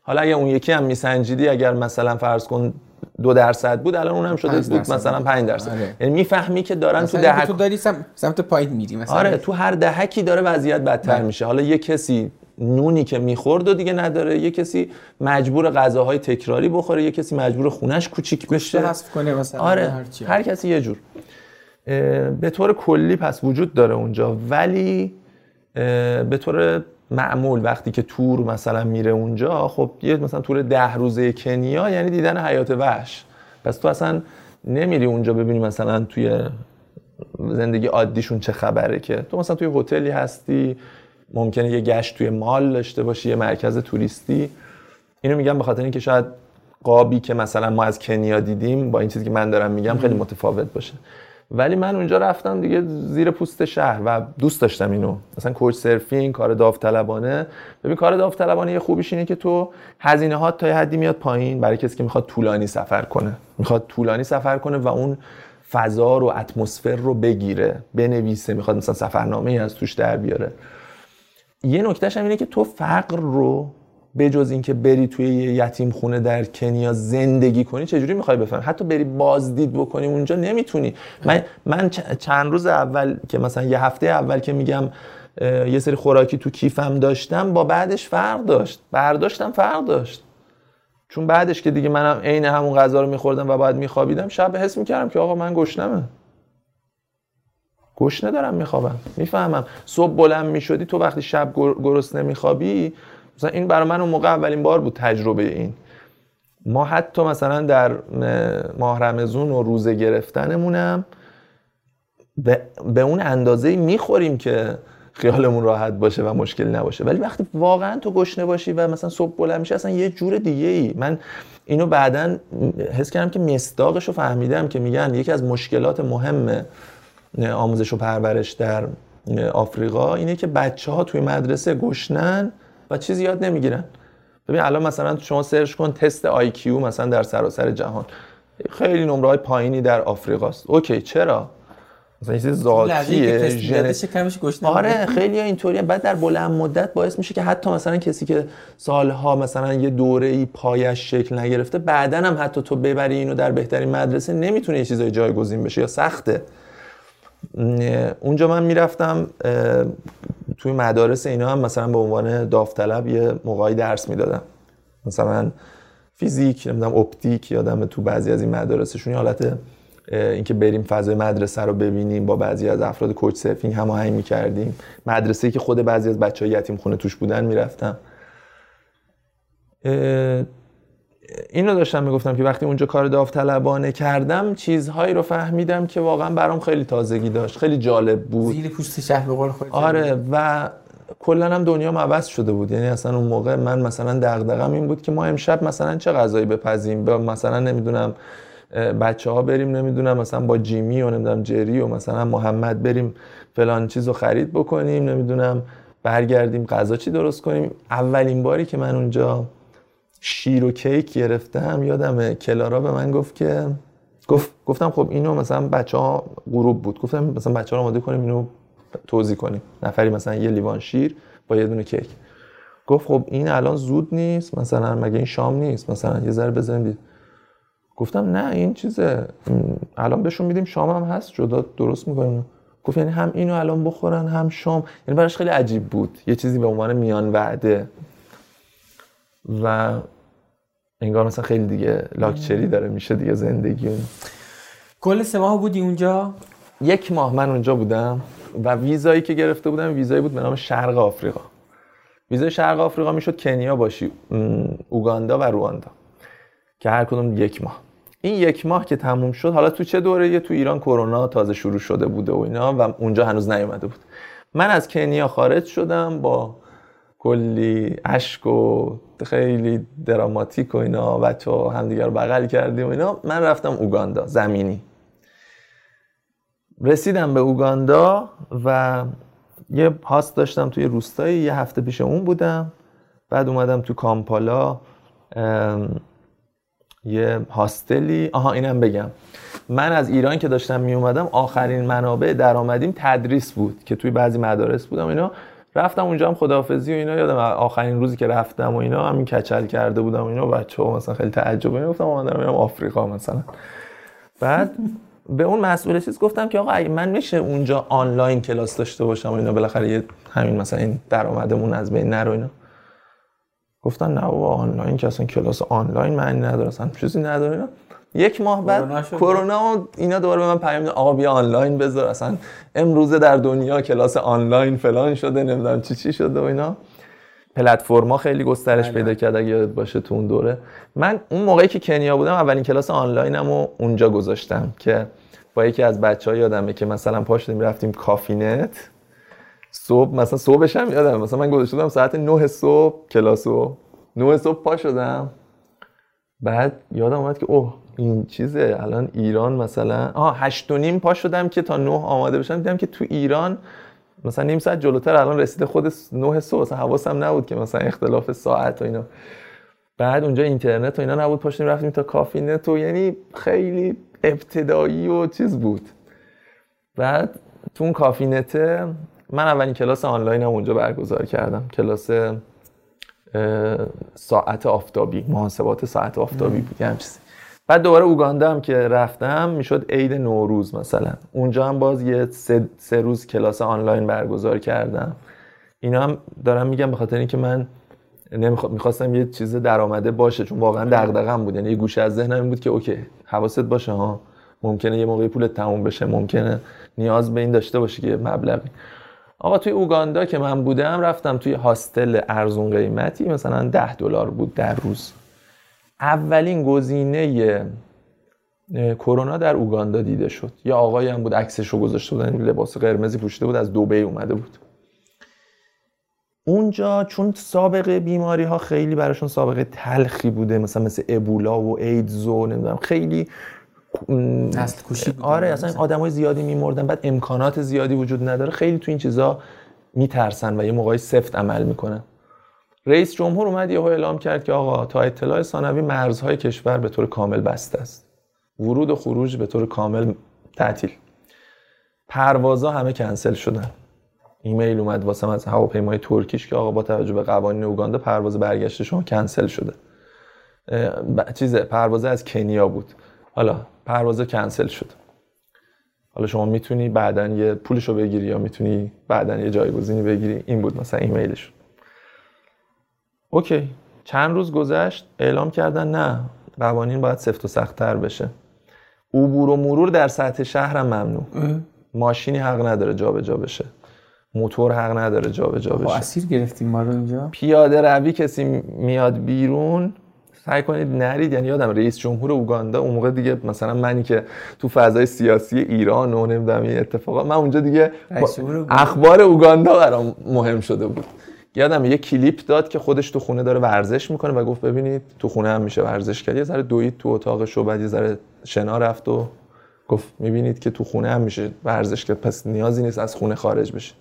حالا اگه اون یکی هم میسنجیدی اگر مثلا فرض کن دو درصد بود الان اونم شده بود درصد. مثلا بود. 5 درصد. آره. یعنی می‌فهمی که دارن تو دهک تو داری سم... سمت پایین میری مثلا. آره تو هر دهکی داره وضعیت بدتر بله. میشه. حالا یه کسی نونی که می‌خورد و دیگه نداره. یه کسی مجبور غذاهای تکراری بخوره یه کسی مجبور خونش کوچیک بشه. حذف کنه مثلا آره هرچی. هر کسی یه جور. به طور کلی پس وجود داره اونجا. ولی به طور معمول وقتی که تور مثلا میره اونجا خب یه مثلا تور ده روزه کنیا یعنی دیدن حیات وحش. پس تو اصلا نمیری اونجا ببینی مثلا توی زندگی عادیشون چه خبره که. تو مثلا توی هتلی هستی ممکنه یه گشت توی مال داشته باشی یه مرکز توریستی. اینو میگم به خاطر اینکه شاید قابی که مثلا ما از کنیا دیدیم با این چیزی که من دارم میگم خیلی متفاوت باشه. ولی من اونجا رفتم دیگه زیر پوست شهر و دوست داشتم اینو. مثلا کوچ سرفینگ کار داوطلبانه. ببین کار داوطلبانه یه خوبیش اینه که تو هزینه ها تا یه حدی میاد پایین برای کسی که می‌خواد طولانی سفر کنه. می‌خواد طولانی سفر کنه و اون فضا رو اتمسفر رو بگیره بنویسه می‌خواد مثلا سفرنامه ای از توش در بیاره. یه نکتهش هم اینه که تو فقر رو به جز اینکه بری توی یه یتیم خونه در کنیا زندگی کنی چجوری می‌خوای بفهمی؟ حتی بری بازدید بکنی اونجا نمی‌تونی. من من چند روز اول که مثلا یه هفته اول که میگم یه سری خوراکی تو کیفم داشتم با بعدش فرق داشت. برداشتم فرق داشت. چون بعدش که دیگه منم عین همون غذا رو میخوردم و بعد میخوابیدم شب حس می‌کردم که آقا من گشنمه گشنه دارم میخوابم. می‌فهمم. صبح بلند می‌شدی تو وقتی شب گر- گرسنه میخوابی مثلا این برای من اون موقع اولین بار بود تجربه این. ما حتی مثلا در ماه رمزون و روزه گرفتنمونم به, به اون اندازه می‌خوریم که خیالمون راحت باشه و مشکلی نباشه. ولی وقتی واقعا تو گشنه باشی و مثلا صبح بلند میشه اصلا یه جور دیگه ای من اینو بعدا حس کردم که مصداقش رو فهمیدم که میگن یکی از مشکلات مهم آموزش و پرورش در آفریقا اینه که بچه ها توی مدرسه گشنن و چیزی یاد نمی‌گیرن. ببین الان مثلا شما search کن تست IQ مثلا در سراسر جهان. خیلی نمره های پایینی در آفریقاست. okay چرا؟ مثلا چیزه که ذاتیه تست می‌داده ژن- شکمش گشنه آره. خیلی اینطوریه. بعد در بلند مدت باعث میشه که حتی مثلا کسی که سالها مثلا یه دوره ای پایه‌ش شکل نگرفته بعدا هم حتی تو ببری اینو در بهترین مدرسه نمی‌تونه یه چیزای جایگزین بشه یا سخته. اونجا من می‌رفتم توی مدارس اینا هم مثلا به عنوان داوطلب یه موقعی درس می‌دادم. مثلا فیزیک نمی‌دونم اپتیک یادم تو بعضی از این مدارسشون حالت اینکه بریم فضای مدرسه رو ببینیم با بعضی از افراد کوچ سرفینگ هماهنگ می‌کردیم. مدرسه که خود بعضی از بچه های یتیم خونه توش بودن می‌رفتم. اینو داشتم می‌گفتم که وقتی اونجا کار داوطلبانه کردم چیزهایی رو فهمیدم که واقعا برام خیلی تازگی داشت خیلی جالب بود. زیر پوست شهر به قول آره و کلا هم دنیا عوض شده بود. یعنی اصلا اون موقع من مثلا دغدغم این بود که ما امشب مثلا چه غذایی بپزیم؟ با مثلا نمی‌دونم بچه ها بریم نمی‌دونم مثلا با جیمی و نمی‌دونم جری و مثلا محمد بریم فلان چیز رو خرید بکنیم نمی‌دونم برگردیم غذا چی درست کنیم؟ اولین باری که من اونجا شیر و کیک گرفتم. یادم کلارا به من گفت که گفت گفتم خب اینو مثلا بچه ها غروب بود. گفتم مثلا بچه ها رو آماده کنیم اینو توضیح کنیم. نفری مثلا یه لیوان شیر با یه دونه کیک. گفت خب این الان زود نیست. مثلا مگه این شام نیست؟ مثلا یه ذره بزنیم دید. گفتم نه این چیزه. الان بهشون میدیم شام هم هست. جدا درست می‌کنیم. گفت یعنی هم اینو الان بخورن هم شام. یعنی براش خیلی عجیب بود. یه چیزی به عنوان میان وعده. و انگار مثلا خیلی دیگه لاکچری داره میشه دیگه زندگی. کل سه ماه بودی اونجا؟ یک ماه من اونجا بودم و ویزایی که گرفته بودم ویزایی بود به نام شرق آفریقا. ویزای شرق آفریقا می‌شد کنیا باشی اوگاندا و رواندا که هر کدوم یک ماه. این یک ماه که تموم شد حالا تو چه دوره یه؟ تو ایران کرونا تازه شروع شده بوده و اینا و اونجا هنوز نیومده بود. من از کنیا خارج شدم با کلی اشک و خیلی دراماتیک و اینا بچه ها همدیگر رو بغل کردیم و اینا. من رفتم اوگاندا زمینی. رسیدم به اوگاندا و یه هاست داشتم توی روستایی یه هفته پیش اون بودم. بعد اومدم تو کامپالا یه هاستلی. آها اینم بگم. من از ایران که داشتم می اومدم آخرین منابع درآمدیم تدریس بود که توی بعضی مدارس بودم اینا. رفتم اونجا هم خداحافظی و اینا یادم آخرین روزی که رفتم و اینا همین کچل کرده بودم و اینا بچه ها مثلا خیلی تعجب اینا گفتم آمدم میرم آفریقا مثلا. بعد به اون مسئول چیز گفتم که آقا من میشه اونجا آنلاین کلاس داشته باشم و اینا بالاخره یه همین مثلا این درآمدمون از بین نرو اینا. گفتن نه بابا آنلاین که اصلا کلاس آنلاین معنی نداره اصلا چیزی نداره. اینا یک ماه بعد کرونا و اینا دوباره به من پیام آقا بیا آنلاین بذار. اصلا امروزه در دنیا کلاس آنلاین فلان شده نمی‌دونم چی چی شده و اینا. پلتفرما خیلی گسترش بله. پیدا کرد اگه یاد باشه تو اون دوره. من اون موقعی که کنیا بودم اولین کلاس آنلاینم رو اونجا گذاشتم که با یکی از بچه ها یادمه که مثلا پا شد رفتیم کافی نت. صبح مثلا صبحش هم یادمه مثلا من گذاشته بودم ساعت 9 صبح کلاسو 9 صبح پا شدم. بعد یادم اومد که اوه این چیزه الان ایران مثلا آه هشت و نیم پا شدم که تا نه آماده بشم دیدم که تو ایران مثلا نیم ساعت جلوتر الان رسیده خود نه صبح. مثلا حواسم نبود که مثلا اختلاف ساعت و اینا. بعد اونجا اینترنت و اینا نبود پا شدیم رفتیم تا کافی نت و یعنی خیلی ابتدایی و چیز بود. بعد تو اون کافی نته من اولین کلاس آنلاینم اونجا برگزار کردم. کلاس ساعت آفتابی محاسبات ساعت آفتابی بود یه چیزی بعد دوباره اوگاندا هم که رفتم می‌شد عید نوروز مثلا. اونجا هم باز یه سه, سه روز کلاس آنلاین برگزار کردم. اینا هم دارم میگم به خاطر اینکه من می‌خواستم یه چیز درآمده باشه چون واقعا دغدغه‌ام بود. یعنی یه گوشه از ذهنم بود که اوکی حواست باشه ها. ممکنه یه موقعی پولت تموم بشه ممکنه نیاز به این داشته باشی که مبلغی. آقا توی اوگاندا که من بودم رفتم توی هاستل ارزون قیمتی مثلا ده دلار بود در روز. اولین گزینه کرونا در اوگاندا دیده شد. یه آقایی هم بود عکسش رو گذاشته بودن لباس قرمزی پوشیده بود از دبی اومده بود. اونجا چون سابقه بیماری ها خیلی براشون سابقه تلخی بوده مثلا مثل ابولا و ایدز و نمی‌دونم خیلی نسل کشی آره اصلا آدمای زیادی میمردن بعد امکانات زیادی وجود نداره. خیلی تو این چیزا میترسن و یه موقعی سفت عمل می‌کنن. رئیس جمهور اومد یهو اعلام کرد که آقا تا اطلاع ثانوی مرزهای کشور به طور کامل بسته است. ورود و خروج به طور کامل تعطیل. پروازها همه کنسل شدن. ایمیل اومد واسه از هواپیمای ترکیش که آقا با توجه به قوانین اوگاندا پرواز برگشت شما کنسل شده. چیز پرواز از کنیا بود. حالا پرواز کنسل شد. حالا شما می‌تونی بعدا یه پولش رو بگیری یا می‌تونی بعدا یه جایگزینی بگیری؟ این بود مثلا ایمیلش. okay. چند روز گذشت؟ اعلام کردن نه. قوانین باید سفت و سختتر بشه. عبور و مرور در سطح شهرم ممنوع. ماشینی حق نداره جابجا بشه. موتور حق نداره جابجا با بشه. اسیر گرفتیم ما رو اینجا. پیاده روی کسی میاد بیرون سعی کنید نرید. یعنی یادم رئیس جمهور اوگاندا اون موقع دیگه مثلا منی که تو فضای سیاسی ایران و نمی‌دونم این اتفاقا من اونجا دیگه. اخبار اوگاندا برام مهم شده بود. یادم یه کلیپ داد که خودش تو خونه داره ورزش می‌کنه و گفت ببینید تو خونه هم میشه ورزش کرد. یه ذره دوید تو اتاقش و بعد یه ذره شنا رفت و گفت می‌بینید که تو خونه هم میشه ورزش کرد. پس نیازی نیست از خونه خارج بشه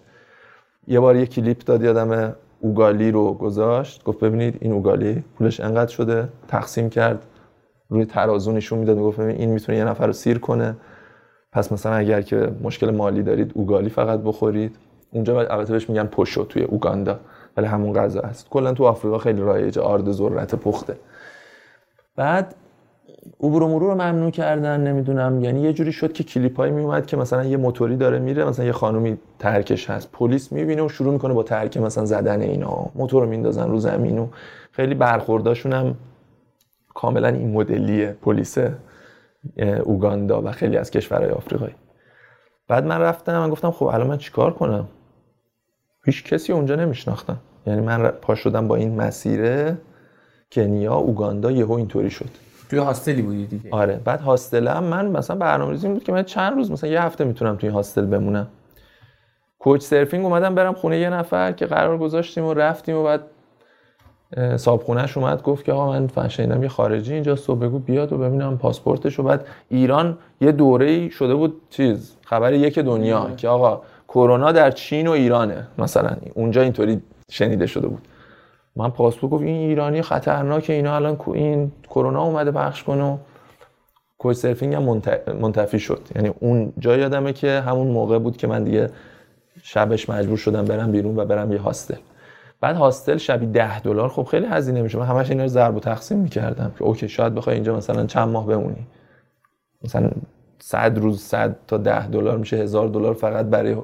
یه بار یه کلیپ داد یادم اوگالی رو گذاشت. گفت ببینید این اوگالی پولش انقدر شده. تقسیم کرد. روی ترازو نشون می‌داد. گفت ببین این می‌تونه یه نفر رو سیر کنه. پس مثلا اگر که مشکل مالی دارید اوگالی فقط بخورید. اونجا البته بهش میگن پوشو توی اوگاندا. ولی همون غذا هست. کلا تو آفریقا خیلی رایجه آرد ذرت پخته. بعد عبور و مرور رو ممنوع کردن نمی‌دونم. یعنی یه جوری شد که کلیپ هایی میومد که مثلا یه موتوری داره میره مثلا یه خانومی ترکش هست. پلیس می‌بینه و شروع می‌کنه با ترک مثلا زدن اینا. موتور رو میندازن رو زمین و خیلی برخورداشون هم کاملا این مدلیه پلیس اوگاندا و خیلی از کشورهای آفریقایی. بعد من رفتم من گفتم خب الان من چیکار کنم؟ هیچ کسی اونجا نمیشناختم یعنی من پا شدم با این مسیره کنیا اوگاندا یهو اینطوری شد. توی هاستلی بودی دیگه؟ آره. بعد هاستلم من مثلا برنامه‌ریزی بود که من چند روز مثلا یه هفته می‌تونم توی هاستل بمونم. کوچ سرفینگ اومدم برم خونه یه نفر که قرار گذاشتیم و رفتیم و بعد اه، صاحبخونه‌ش اومد گفت که آقا من فن شنیدم یه خارجی اینجا صبح بگو بیاد و ببینم پاسپورتش. و بعد ایران یه دوره‌ای شده بود چیز خبر یک دنیا که آقا کرونا در چین و ایرانه مثلا. اونجا اینطوری شنیده شده بود. من پاسپورت گفت این ایرانی خطرناکه اینا الان این کرونا اومده پخش کنه کوچ سرفینگ هم منت- منتفی شد. یعنی اون جا یادمه که همون موقع بود که من دیگه شبش مجبور شدم برم بیرون و برم یه هاستل. بعد هاستل شبی ده دلار. خب خیلی هزینه میشه. من همش اینا رو ضرب و تقسیم می‌کردم. که اوکی شاید بخوای اینجا مثلا چند ماه بمونی. مثلا 100 روز 100 تا 10 دلار میشه هزار دلار فقط برای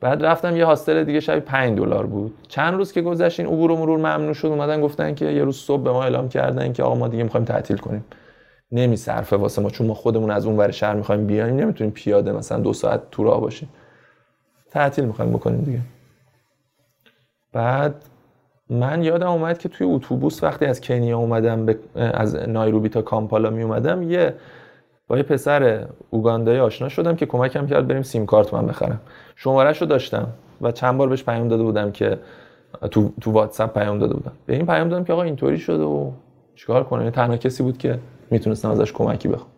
بعد رفتم یه هاستل دیگه شبی 5 دلار بود. چند روز که گذشت این عبور و مرور ممنوع شد. اومدن گفتن که یه روز صبح به ما اعلام کردن که آقا ما دیگه می‌خوایم تعطیل کنیم. نمیصرفه واسه ما چون ما خودمون از اون ور شهر می‌خوایم بیایم نمی‌تونیم پیاده مثلا دو ساعت تو راه باشیم. تعطیل می‌خوایم بکنیم دیگه. بعد من یادم اومد که توی اتوبوس وقتی از کنیا اومدم به از نایروبی تا کامپالا می اومدم یه با یه پسر اوگاندایی آشنا شدم که کمکم کرد بریم سیم کارت من بخرم. شمارهش رو داشتم و چند بار بهش پیام داده بودم که تو تو واتساپ پیام داده بودم. به این پیام دادم که آقا اینطوری شده و چیکار کنم؟ این تنها کسی بود که می‌تونستم ازش کمکی بخوام.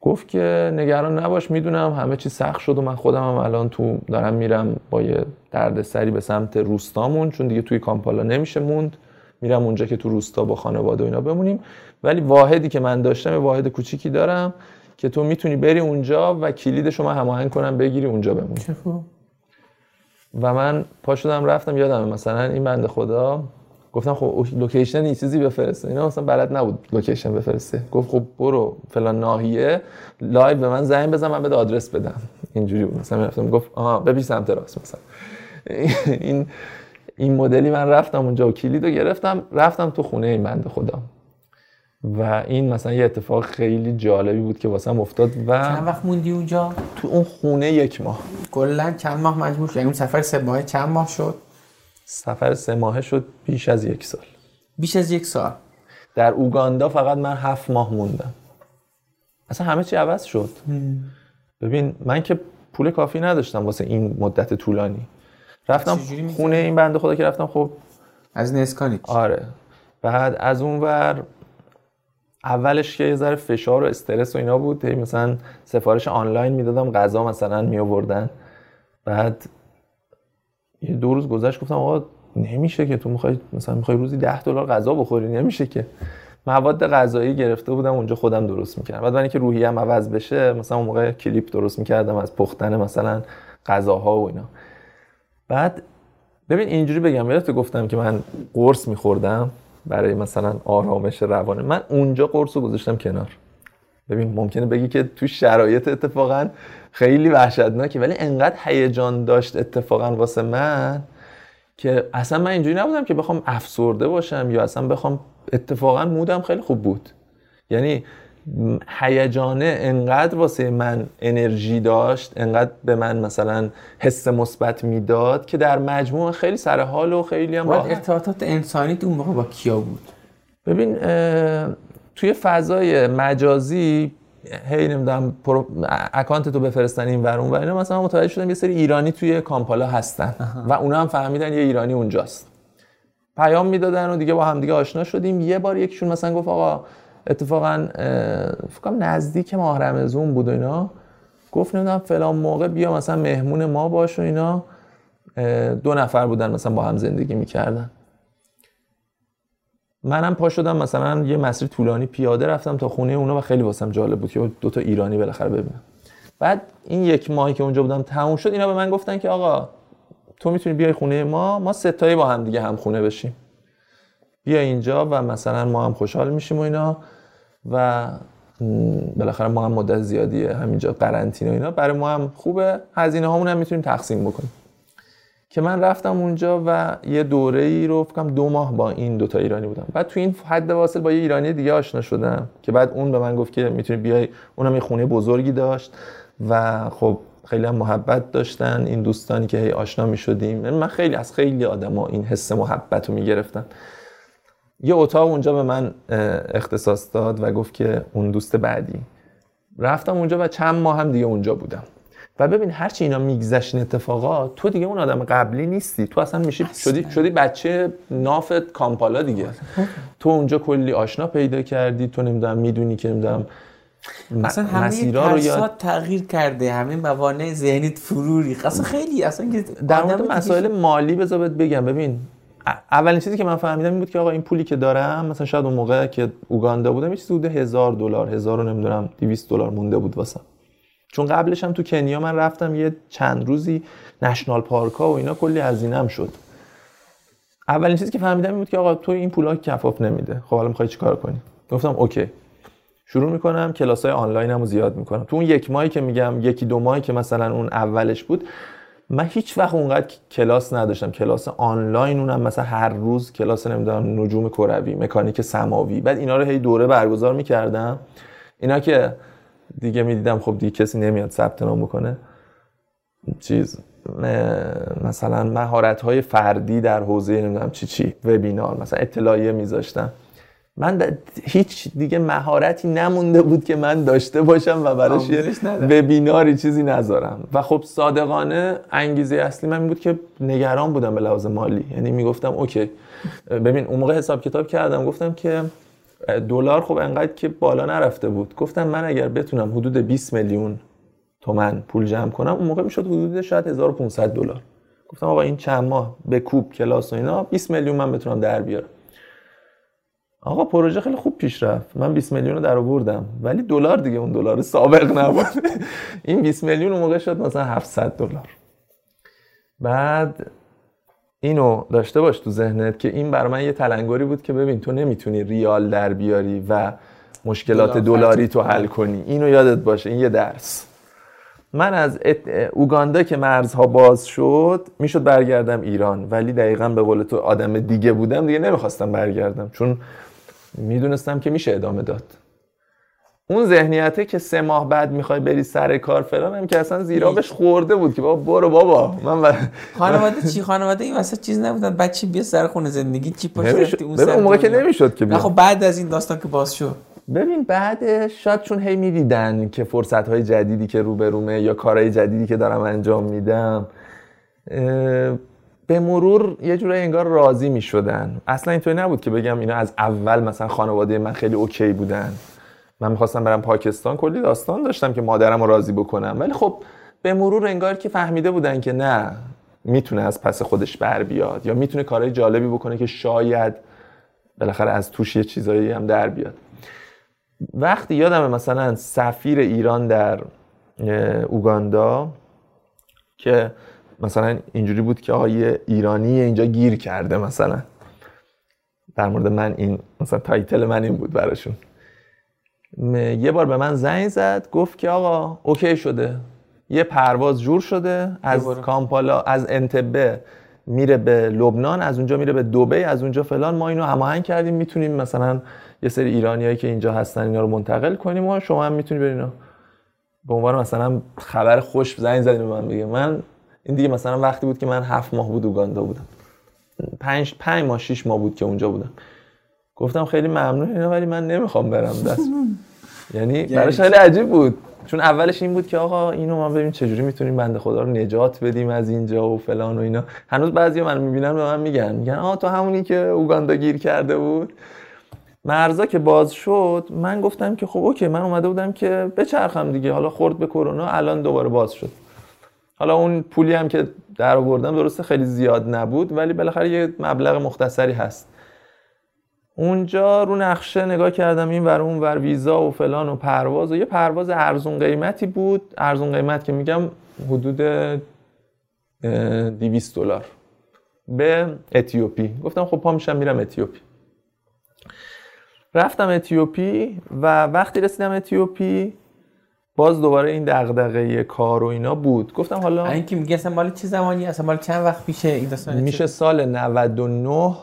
گفت که نگران نباش می‌دونم همه چی سخت شد و من خودم هم الان تو دارم میرم با یه دردسری به سمت روستامون چون دیگه توی کامپالا نمیشه موند. میرم اونجا که تو روستا با خانواده و اینا بمونیم. ولی واحدی که من داشتم واحد کوچیکی دارم که تو می‌تونی بری اونجا و کلیدش رو من هماهنگ کنم بگیری اونجا بمونی. و من پا شدم رفتم یادمه مثلا این بنده خدا. گفتم خب location یه چیزی بفرسته. اینا مثلا بلد نبود location بفرسته. گفت خب برو فلان ناحیه live به من زنگ بزن من بده آدرس بدم. اینجوری بود. مثلا رفتم گفت آها ببین سمت راست مثلا. این این مدلی من رفتم اونجا و کلید رو گرفتم رفتم تو خونه این بنده خدا. و این مثلا یه اتفاق خیلی جالبی بود که واسم افتاد چند و وقت موندی اونجا؟ تو اون خونه یک ماه. کلا چند ماه مجبور شد یعنی اون سفر سه ماهه چند ماه شد؟ سفر سه ماهه شد بیش از یک سال. بیش از یک سال. در اوگاندا فقط من هفت ماه موندم. اصلا همه چی عوض شد. ببین من که پول کافی نداشتم واسه این مدت طولانی. رفتم؟ خونه این بنده خدا که رفتم خب. از نسکانی آره. بعد از اون ور اولش که یه ذره فشار و استرس و اینا بود مثلا سفارش آنلاین می‌دادم غذا مثلا می آوردن بعد یه دو روز گذشت گفتم آقا نمیشه که تو می‌خوای مثلا می‌خوای روزی 10 دلار غذا بخوری نمیشه که. مواد غذایی گرفته بودم اونجا خودم درست می‌کردم. بعد برای اینکه روحیم عوض بشه مثلا اون موقع کلیپ درست می‌کردم از پختن مثلا غذاها و اینا. بعد ببین اینجوری بگم یادت گفتم که من قرص میخوردم برای مثلا آرامش روانه من اونجا قرص رو گذاشتم کنار. ببین ممکنه بگی که تو شرایط اتفاقا خیلی وحشتناکه ولی انقدر هیجان داشت اتفاقا واسه من که اصلا من اینجوری نبودم که بخوام افسرده باشم یا اصلا بخوام اتفاقا مودم خیلی خوب بود. یعنی هیجانه انقدر واسه من انرژی داشت انقدر به من مثلا حس مثبت می‌داد که در مجموع خیلی سر حال و خیلی هم ارتباطات انسانی اون موقع با کیا بود؟ ببین توی فضای مجازی هی نمی‌دونم پرو... account تو بفرستن این ور اون ور اینا مثلا متوجه شدم یه سری ایرانی توی کامپالا هستن و اونا هم فهمیدن یه ایرانی اونجاست. پیام می‌دادن و دیگه با هم دیگه آشنا شدیم. یه بار یکیشون مثلا گفت آقا اتفاقا فکرم نزدیک ماه رمزون بود و اینا. گفت نمی‌دونم فلان موقع بیا مثلا مهمون ما باش و اینا. دو نفر بودن مثلا با هم زندگی می‌کردن. منم پا شدم مثلا یه مسیر طولانی پیاده رفتم تا خونه اونا و خیلی واسم جالب بود که دو تا ایرانی بالاخره ببینم بعد این یک ماهی که اونجا بودم تموم شد اینا به من گفتن که آقا تو می‌تونی بیای خونه ما ما ستایی با هم دیگه هم خونه بشیم. بیا اینجا و مثلا ما هم خوشحال میشیم و اینا. و بالاخره ما هم مدت زیادیه همینجا قرنطینه و اینا. برای ما هم خوبه. هزینه هامون هم می‌تونیم تقسیم بکنیم. که من رفتم اونجا و یه دوره ای رو فکرم دو ماه با این دوتا ایرانی بودم. بعد تو این حد واصل با یه ایرانی دیگه آشنا شدم که بعد اون به من گفت که می‌تونی بیای. اونم یه خونه بزرگی داشت و خب خیلی هم محبت داشتن. این دوستانی که هی آشنا می‌شدیم. من خیلی از خیلی آدما این حس محبت رو می‌گرفتم یه اتاق اونجا به من اختصاص داد و گفت که اون دوست بعدی. رفتم اونجا و چند ماه هم دیگه اونجا بودم. و ببین هرچی اینا میگذشت اتفاقات تو دیگه اون آدم قبلی نیستی. تو اصلا میشی شدی شدی بچه نافت کامپالا دیگه. تو اونجا کلی آشنا پیدا کردی. تو نمی‌دونم می‌دونی که نمی‌دونم اصلا همه رو یاد... تغییر کرده. همه موانع ذهنیت فروری. اصلا خیلی اصلا در مورد مسائل مالی بذار بگم. ببین اولین چیزی که من فهمیدم این بود که آقا این پولی که دارم مثلا شاید اون موقع که اوگاندا بودم یه چیزی بوده هزار دلار هزار رو نمی‌دونم 200 دلار مونده بود واسم. چون قبلش هم تو کنیا من رفتم یه چند روزی نشنال پارک ها و اینا کلی هزینه‌ام شد. اولین چیزی که فهمیدم این بود که آقا تو این پولا کفاف نمیده. خب حالا می‌خوای چیکار کنی؟ گفتم اوکی. شروع می‌کنم کلاس های آنلاین رو زیاد می‌کنم. تو اون یک ماهی که میگم یکی دو ماهی که مثلا اون اولش بود من هیچ وقت اونقدر کلاس نداشتم. کلاس آنلاین اونم مثلا هر روز کلاس نمی‌دونم نجوم کروی مکانیک سماوی. بعد اینا رو هی دوره برگزار می‌کردم. اینا که دیگه می‌دیدم خب دیگه کسی نمیاد ثبت نام بکنه. چیز مثلا مهارت های فردی در حوزه نمی‌دونم چی چی وبینار مثلا اطلاعیه میذاشتم. من هیچ دیگه مهارتی نمونده بود که من داشته باشم و براش یه وبیناری چیزی نذارم. و خب صادقانه انگیزه اصلی من بود که نگران بودم به لحاظ مالی. یعنی می‌گفتم اوکی. ببین اون موقع حساب کتاب کردم گفتم که دلار خب انقدر که بالا نرفته بود. گفتم من اگر بتونم حدود 20 میلیون تومن پول جمع کنم اون موقع می‌شد حدود شاید 1500 دلار. گفتم آقا این چند ماه به کوب کلاس و اینا 20 میلیون من بتونم در بیارم. آقا پروژه خیلی خوب پیش رفت. من 20 میلیون رو در آوردم. ولی دلار دیگه اون دلار سابق نبود. این 20 میلیون اون موقع شد مثلا 700 دلار. بعد اینو داشته باش تو ذهنت که این بر من یه تلنگری بود که ببین تو نمی‌تونی ریال در بیاری و مشکلات دلاری تو حل کنی. اینو یادت باشه این یه درس. من از اوگاندا که مرزها باز شد می‌شد برگردم ایران. ولی دقیقا به قول تو آدم دیگه بودم دیگه نمی‌خواستم برگردم. چون می‌دونستم که میشه ادامه داد. اون ذهنیته که سه ماه بعد می‌خوای بری سر کار فلان هم که اصلا زیرابش خورده بود که بابا برو بابا. من خانواده چی؟ خانواده این واسه چیز نبودن. بچه بیا سر خونه زندگی. چی پاش اون اون موقع که نمی‌شد که بیا خب بعد از این داستان که باز شد. ببین بعد شاید چون هی می‌دیدن که فرصت های جدیدی که روبرومه یا کارهای جدیدی که دارم انجام میدم به مرور یه جورایی انگار راضی می‌شدن. اصلا اینطوری نبود که بگم اینا از اول مثلا خانواده من خیلی اوکی بودن. من می‌خواستم برم پاکستان کلی داستان داشتم که مادرم رو راضی بکنم. ولی خب به مرور انگار که فهمیده بودن که نه می‌تونه از پس خودش بر بیاد یا می‌تونه کارهای جالبی بکنه که شاید بالاخره از توش یه چیزایی هم در بیاد. وقتی یادم مثلا سفیر ایران در اوگاندا که مثلا اینجوری بود که آیه ایرانی اینجا گیر کرده مثلا. در مورد من این مثلا title من این بود براشون. یه بار به من زنگ زد گفت که آقا OK شده. یه پرواز جور شده. از کامپالا از انتبه میره به لبنان از اونجا میره به دوبی از اونجا فلان. ما اینو هماهنگ کردیم. می‌تونیم مثلا یه سری ایرانیایی که اینجا هستن اینا رو منتقل کنیم و شما هم می‌تونی برین به عنوان مثلا خبر خوش زنگ زدیم به من. بگه من این دیگه مثلا وقتی بود که من هفت ماه بود اوگاندا بودم. پنج پنج ماه شیش ماه بود که اونجا بودم. گفتم خیلی ممنون اینا ولی من نمی‌خوام برم دست. یعنی براش خیلی عجیب بود. چون اولش این بود که آقا اینو ما ببینیم چجوری می‌تونیم بنده خدا رو نجات بدیم از اینجا و فلان و اینا. هنوز بعضی من می‌بینن به من میگن. میگن آ تو همونی که اوگاندا گیر کرده بود. مرزا که باز شد من گفتم که خب اوکی من اومده بودم که بچرخم دیگه. حالا خورد به کرونا الان دوباره باز شد. حالا اون پولی هم که در آوردم درسته خیلی زیاد نبود ولی بالاخره یه مبلغ مختصری هست. اونجا رو نقشه نگاه کردم این ور اون ور ویزا و فلان و پرواز و یه پرواز ارزون قیمتی بود. ارزون قیمت که میگم حدود 200 دلار به اتیوپی. گفتم خب پا میشم میرم اتیوپی. رفتم اتیوپی و وقتی رسیدم اتیوپی باز دوباره این دغدغه کار و اینا بود. گفتم حالا این که میگه اصلا مال چه زمانی؟ اصلا مال چند وقت پیشه این داستان میشه سال 99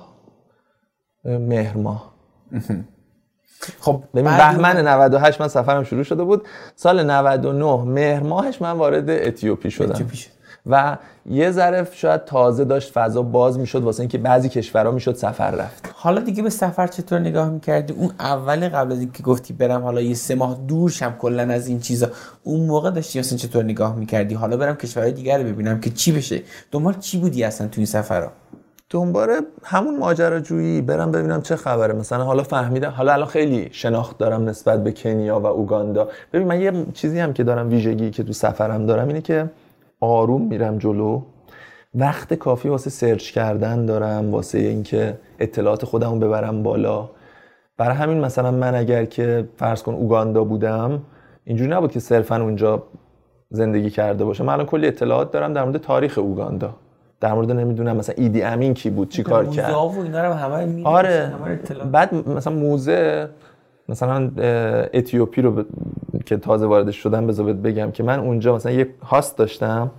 مهر ماه. خب ببین بهمن 98 من سفرم شروع شده بود. سال 99 مهر ماهش من وارد اتیوپی شدم. اتیوپی شد. و یه ذره شاید تازه داشت فضا باز می‌شد واسه اینکه بعضی کشورها می‌شد سفر رفت. حالا دیگه به سفر چطور نگاه می‌کردی؟ اون اول قبل از اینکه گفتی برم حالا یه سه ماه دور شم کلا از این چیزا اون موقع داشتی اصلا چطور نگاه می‌کردی؟ حالا برم کشورهای دیگر رو ببینم که چی بشه؟ دنبال چی بودی اصلا تو این سفرها دنباره همون ماجراجویی برم ببینم چه خبره. مثلا حالا فهمیدم حالا الان خیلی شناخت دارم نسبت به کنیا و اوگاندا. ببین من یه چیزی هم که دارم ویژگی که تو سفرم دارم اینه که آروم میرم جلو. وقت کافی واسه سرچ کردن دارم واسه اینکه اطلاعات خودمو ببرم بالا. برای همین مثلا من اگر که فرض کن اوگاندا بودم اینجوری نبود که صرفا اونجا زندگی کرده باشم. من الان کلی اطلاعات دارم در مورد تاریخ اوگاندا. در مورد نمی‌دونم مثلا ایدی امین کی بود چی کار کرد. و اینا رو همه آره. بعد مثلا موزه مثلا اتیوپی رو. که تازه وارد شدم بذار بگم که من اونجا مثلا یه هاست داشتم.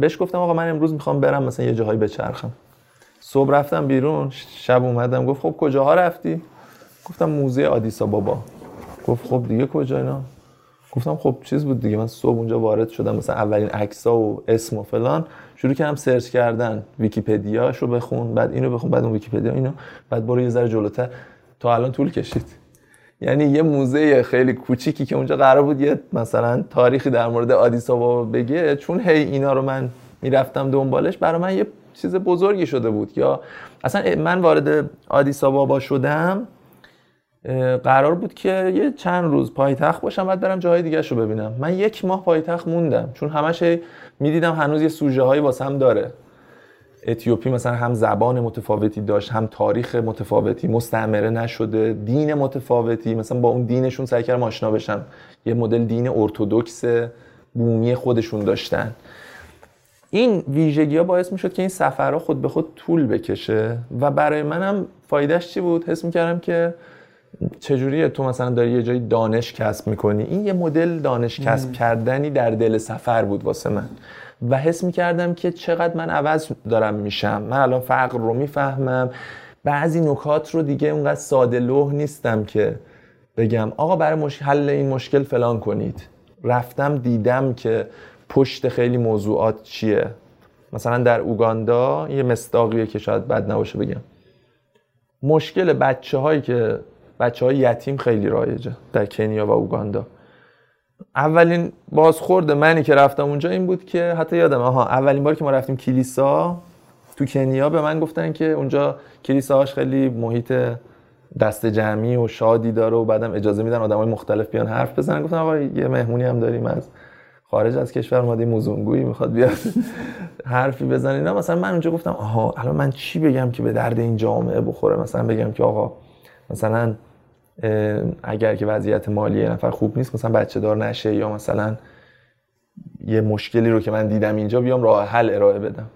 بهش گفتم آقا من امروز می‌خوام برم مثلا یه جاهایی بچرخم. صبح رفتم بیرون شب اومدم گفت خب کجاها رفتی؟ گفتم موزه آدیس آبابا. گفت خب دیگه کجا اینا؟ گفتم خب چیز بود دیگه من صبح اونجا وارد شدم مثلا اولین عکسا و اسم و فلان. شروع کردم search کردن ویکیپدیاشو بخون بعد اینو بخون بعد اون ویکیپدیا اینو بعد برو یه ذره جلوتر. تا الان طول کشید. یعنی یه موزه خیلی کوچیکی که اونجا قرار بود یه مثلا تاریخی در مورد آدیس آبابا بگه چون هی اینا رو من می‌رفتم دنبالش برای من یه چیز بزرگی شده بود. یا اصلا من وارد آدیس آبابا شدم قرار بود که یه چند روز پایتخت باشم بعد برم جاهای دیگه رو ببینم. من یک ماه پایتخت موندم چون همش می‌دیدم هنوز یه سوژه هایی واسه هم داره. اتیوپی مثلا هم زبان متفاوتی داشت هم تاریخ متفاوتی مستعمره نشده دین متفاوتی. مثلا با اون دینشون سعی کردم آشنا بشم. یه مدل دین ارتودکس بومی خودشون داشتن. این ویژگی ها باعث می شد که این سفرها خود به خود طول بکشه و برای منم فایدهش چی بود؟ حس می کردم که چجوریه تو مثلا داری یه جایی دانش کسب می‌کنی؟ این یه مدل دانش کسب کردنی در دل سفر بود واسه من. و حس می‌کردم که چقدر من عوض دارم میشم. من الان فقر رو می‌فهمم. بعضی نکات رو دیگه اونقدر ساده لوح نیستم که بگم آقا برای مش... حل این مشکل فلان کنید. رفتم دیدم که پشت خیلی موضوعات چیه. مثلا در اوگاندا یه مستاقیه که شاید بد نباشه بگم. مشکل بچه هایی که بچه های یتیم خیلی رایجه در کنیا و اوگاندا. اولین بازخورد منی که رفتم اونجا این بود که حتی یادم آها اولین بار که ما رفتیم کلیسا تو کنیا به من گفتن که اونجا کلیساهاش خیلی محیط دست جمعی و شادی داره و بعدم اجازه میدن آدمای مختلف بیان حرف بزنن. گفتم آقا یه مهمونی هم داریم از خارج از کشور اومده موزونگویی می‌خواد بیاد حرفی بزنه. اینا مثلا من اونجا گفتم آها الان من چی بگم که به درد این جامعه بخوره؟ مثلا بگم که آقا مثلا اگر که وضعیت مالی نفر خوب نیست مثلا بچه دار نشه یا مثلا یه مشکلی رو که من دیدم اینجا بیام راه حل ارائه بدم.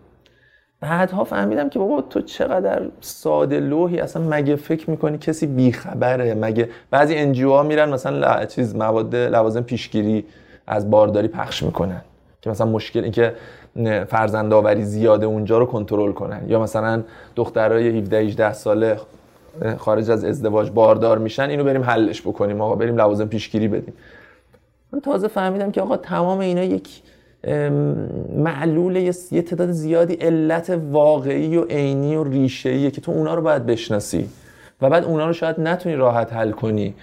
بعدها فهمیدم که بابا تو چقدر ساده لوحی اصلا مگه فکر می‌کنی کسی بیخبره؟ مگه بعضی انجیو ها میرن مثلا ل- چیز مواد لوازم پیشگیری از بارداری پخش می‌کنن که مثلا مشکل اینکه فرزندآوری زیاده اونجا رو کنترل کنن. یا مثلا دخترای 17 18 ساله خارج از ازدواج باردار میشن اینو بریم حلش بکنیم آقا بریم لوازم پیشگیری بدیم. من تازه فهمیدم که آقا تمام اینا یک معلول یه تعداد زیادی علت واقعی و عینی و ریشه‌ایه که تو اونا رو باید بشناسی و بعد اونا رو شاید نتونی راحت حل کنی.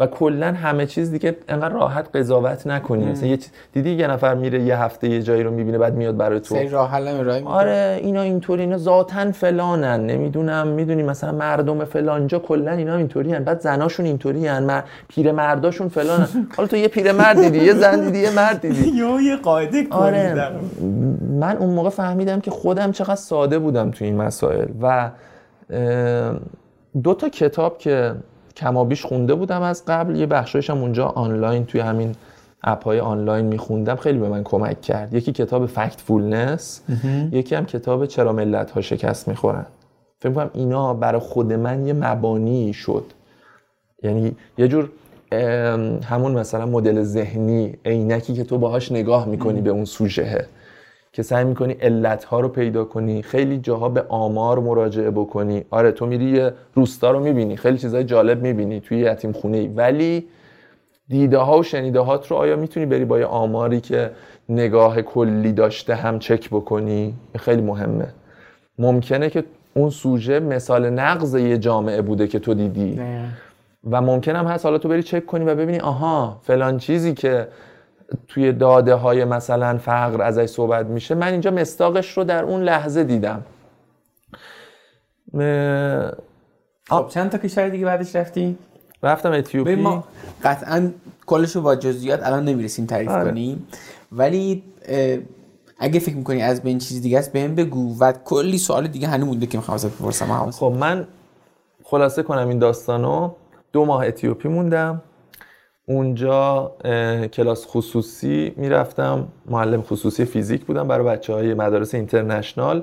و کلا همه چیز دیگه انقدر راحت قضاوت نکنی. مثلا یه دیدی یه نفر میره یه هفته یه جایی رو می‌بینه بعد میاد برای تو. سری راه حل آره اینا اینطوری اینا ذاتن فلانن. نمی‌دونم می‌دونی مثلا مردم فلانجا کلا اینا اینطوری هن. بعد زناشون اینطوری هن. مر... پیر مرداشون فلانن. حالا تو یه پیر مرد دیدی یه زن دیدی یه مرد دیدی. یه قاعده آره. من اون موقع فهمیدم که خودم چقدر ساده بودم تو این مسائل. و دو تا کتاب که کمابیش خونده بودم از قبل. یه بخشایش هم اونجا آنلاین توی همین اپ های آنلاین میخوندم. خیلی به من کمک کرد. یکی کتاب فکت فولنس یکی هم کتاب چرا ملت ها شکست می‌خورن. فکر کنم اینا برای خود من یه مبانی شد. یعنی یه جور همون مثلا مدل ذهنی عینکی که تو باهاش نگاه می‌کنی به اون سوژهه که سعی می‌کنی علت ها رو پیدا کنی خیلی جاها به آمار مراجعه بکنی. آره تو میری یه روستا رو می‌بینی خیلی چیزای جالب می‌بینی توی یتیم خونه ای ولی دیده ها و شنیده هات رو آیا می‌تونی بری با یه آماری که نگاه کلی داشته هم چک بکنی؟ خیلی مهمه. ممکنه که اون سوژه مثال نقض یه جامعه بوده که تو دیدی. نه. و ممکن هم هست حالا تو بری چک کنی و ببینی آها فلان چیزی که توی داده های مثلا فقر ازش صحبت میشه من اینجا مستاقش رو در اون لحظه دیدم. خب چند تا کشور دیگه بعدش رفتی؟ رفتم اتیوپی. ما قطعا کلش رو با جزئیات الان نمی‌رسیم تعریف آره. کنیم. ولی اگه فکر می‌کنی از به این چیز دیگه است بهم بگو. و کلی سوال دیگه هنوز مونده که می‌خوام ازت بپرسم. خب من خلاصه کنم این داستانو. دو ماه اتیوپی موندم. اونجا کلاس خصوصی می‌رفتم. معلم خصوصی فیزیک بودم برای بچه های مدارس اینترنشنال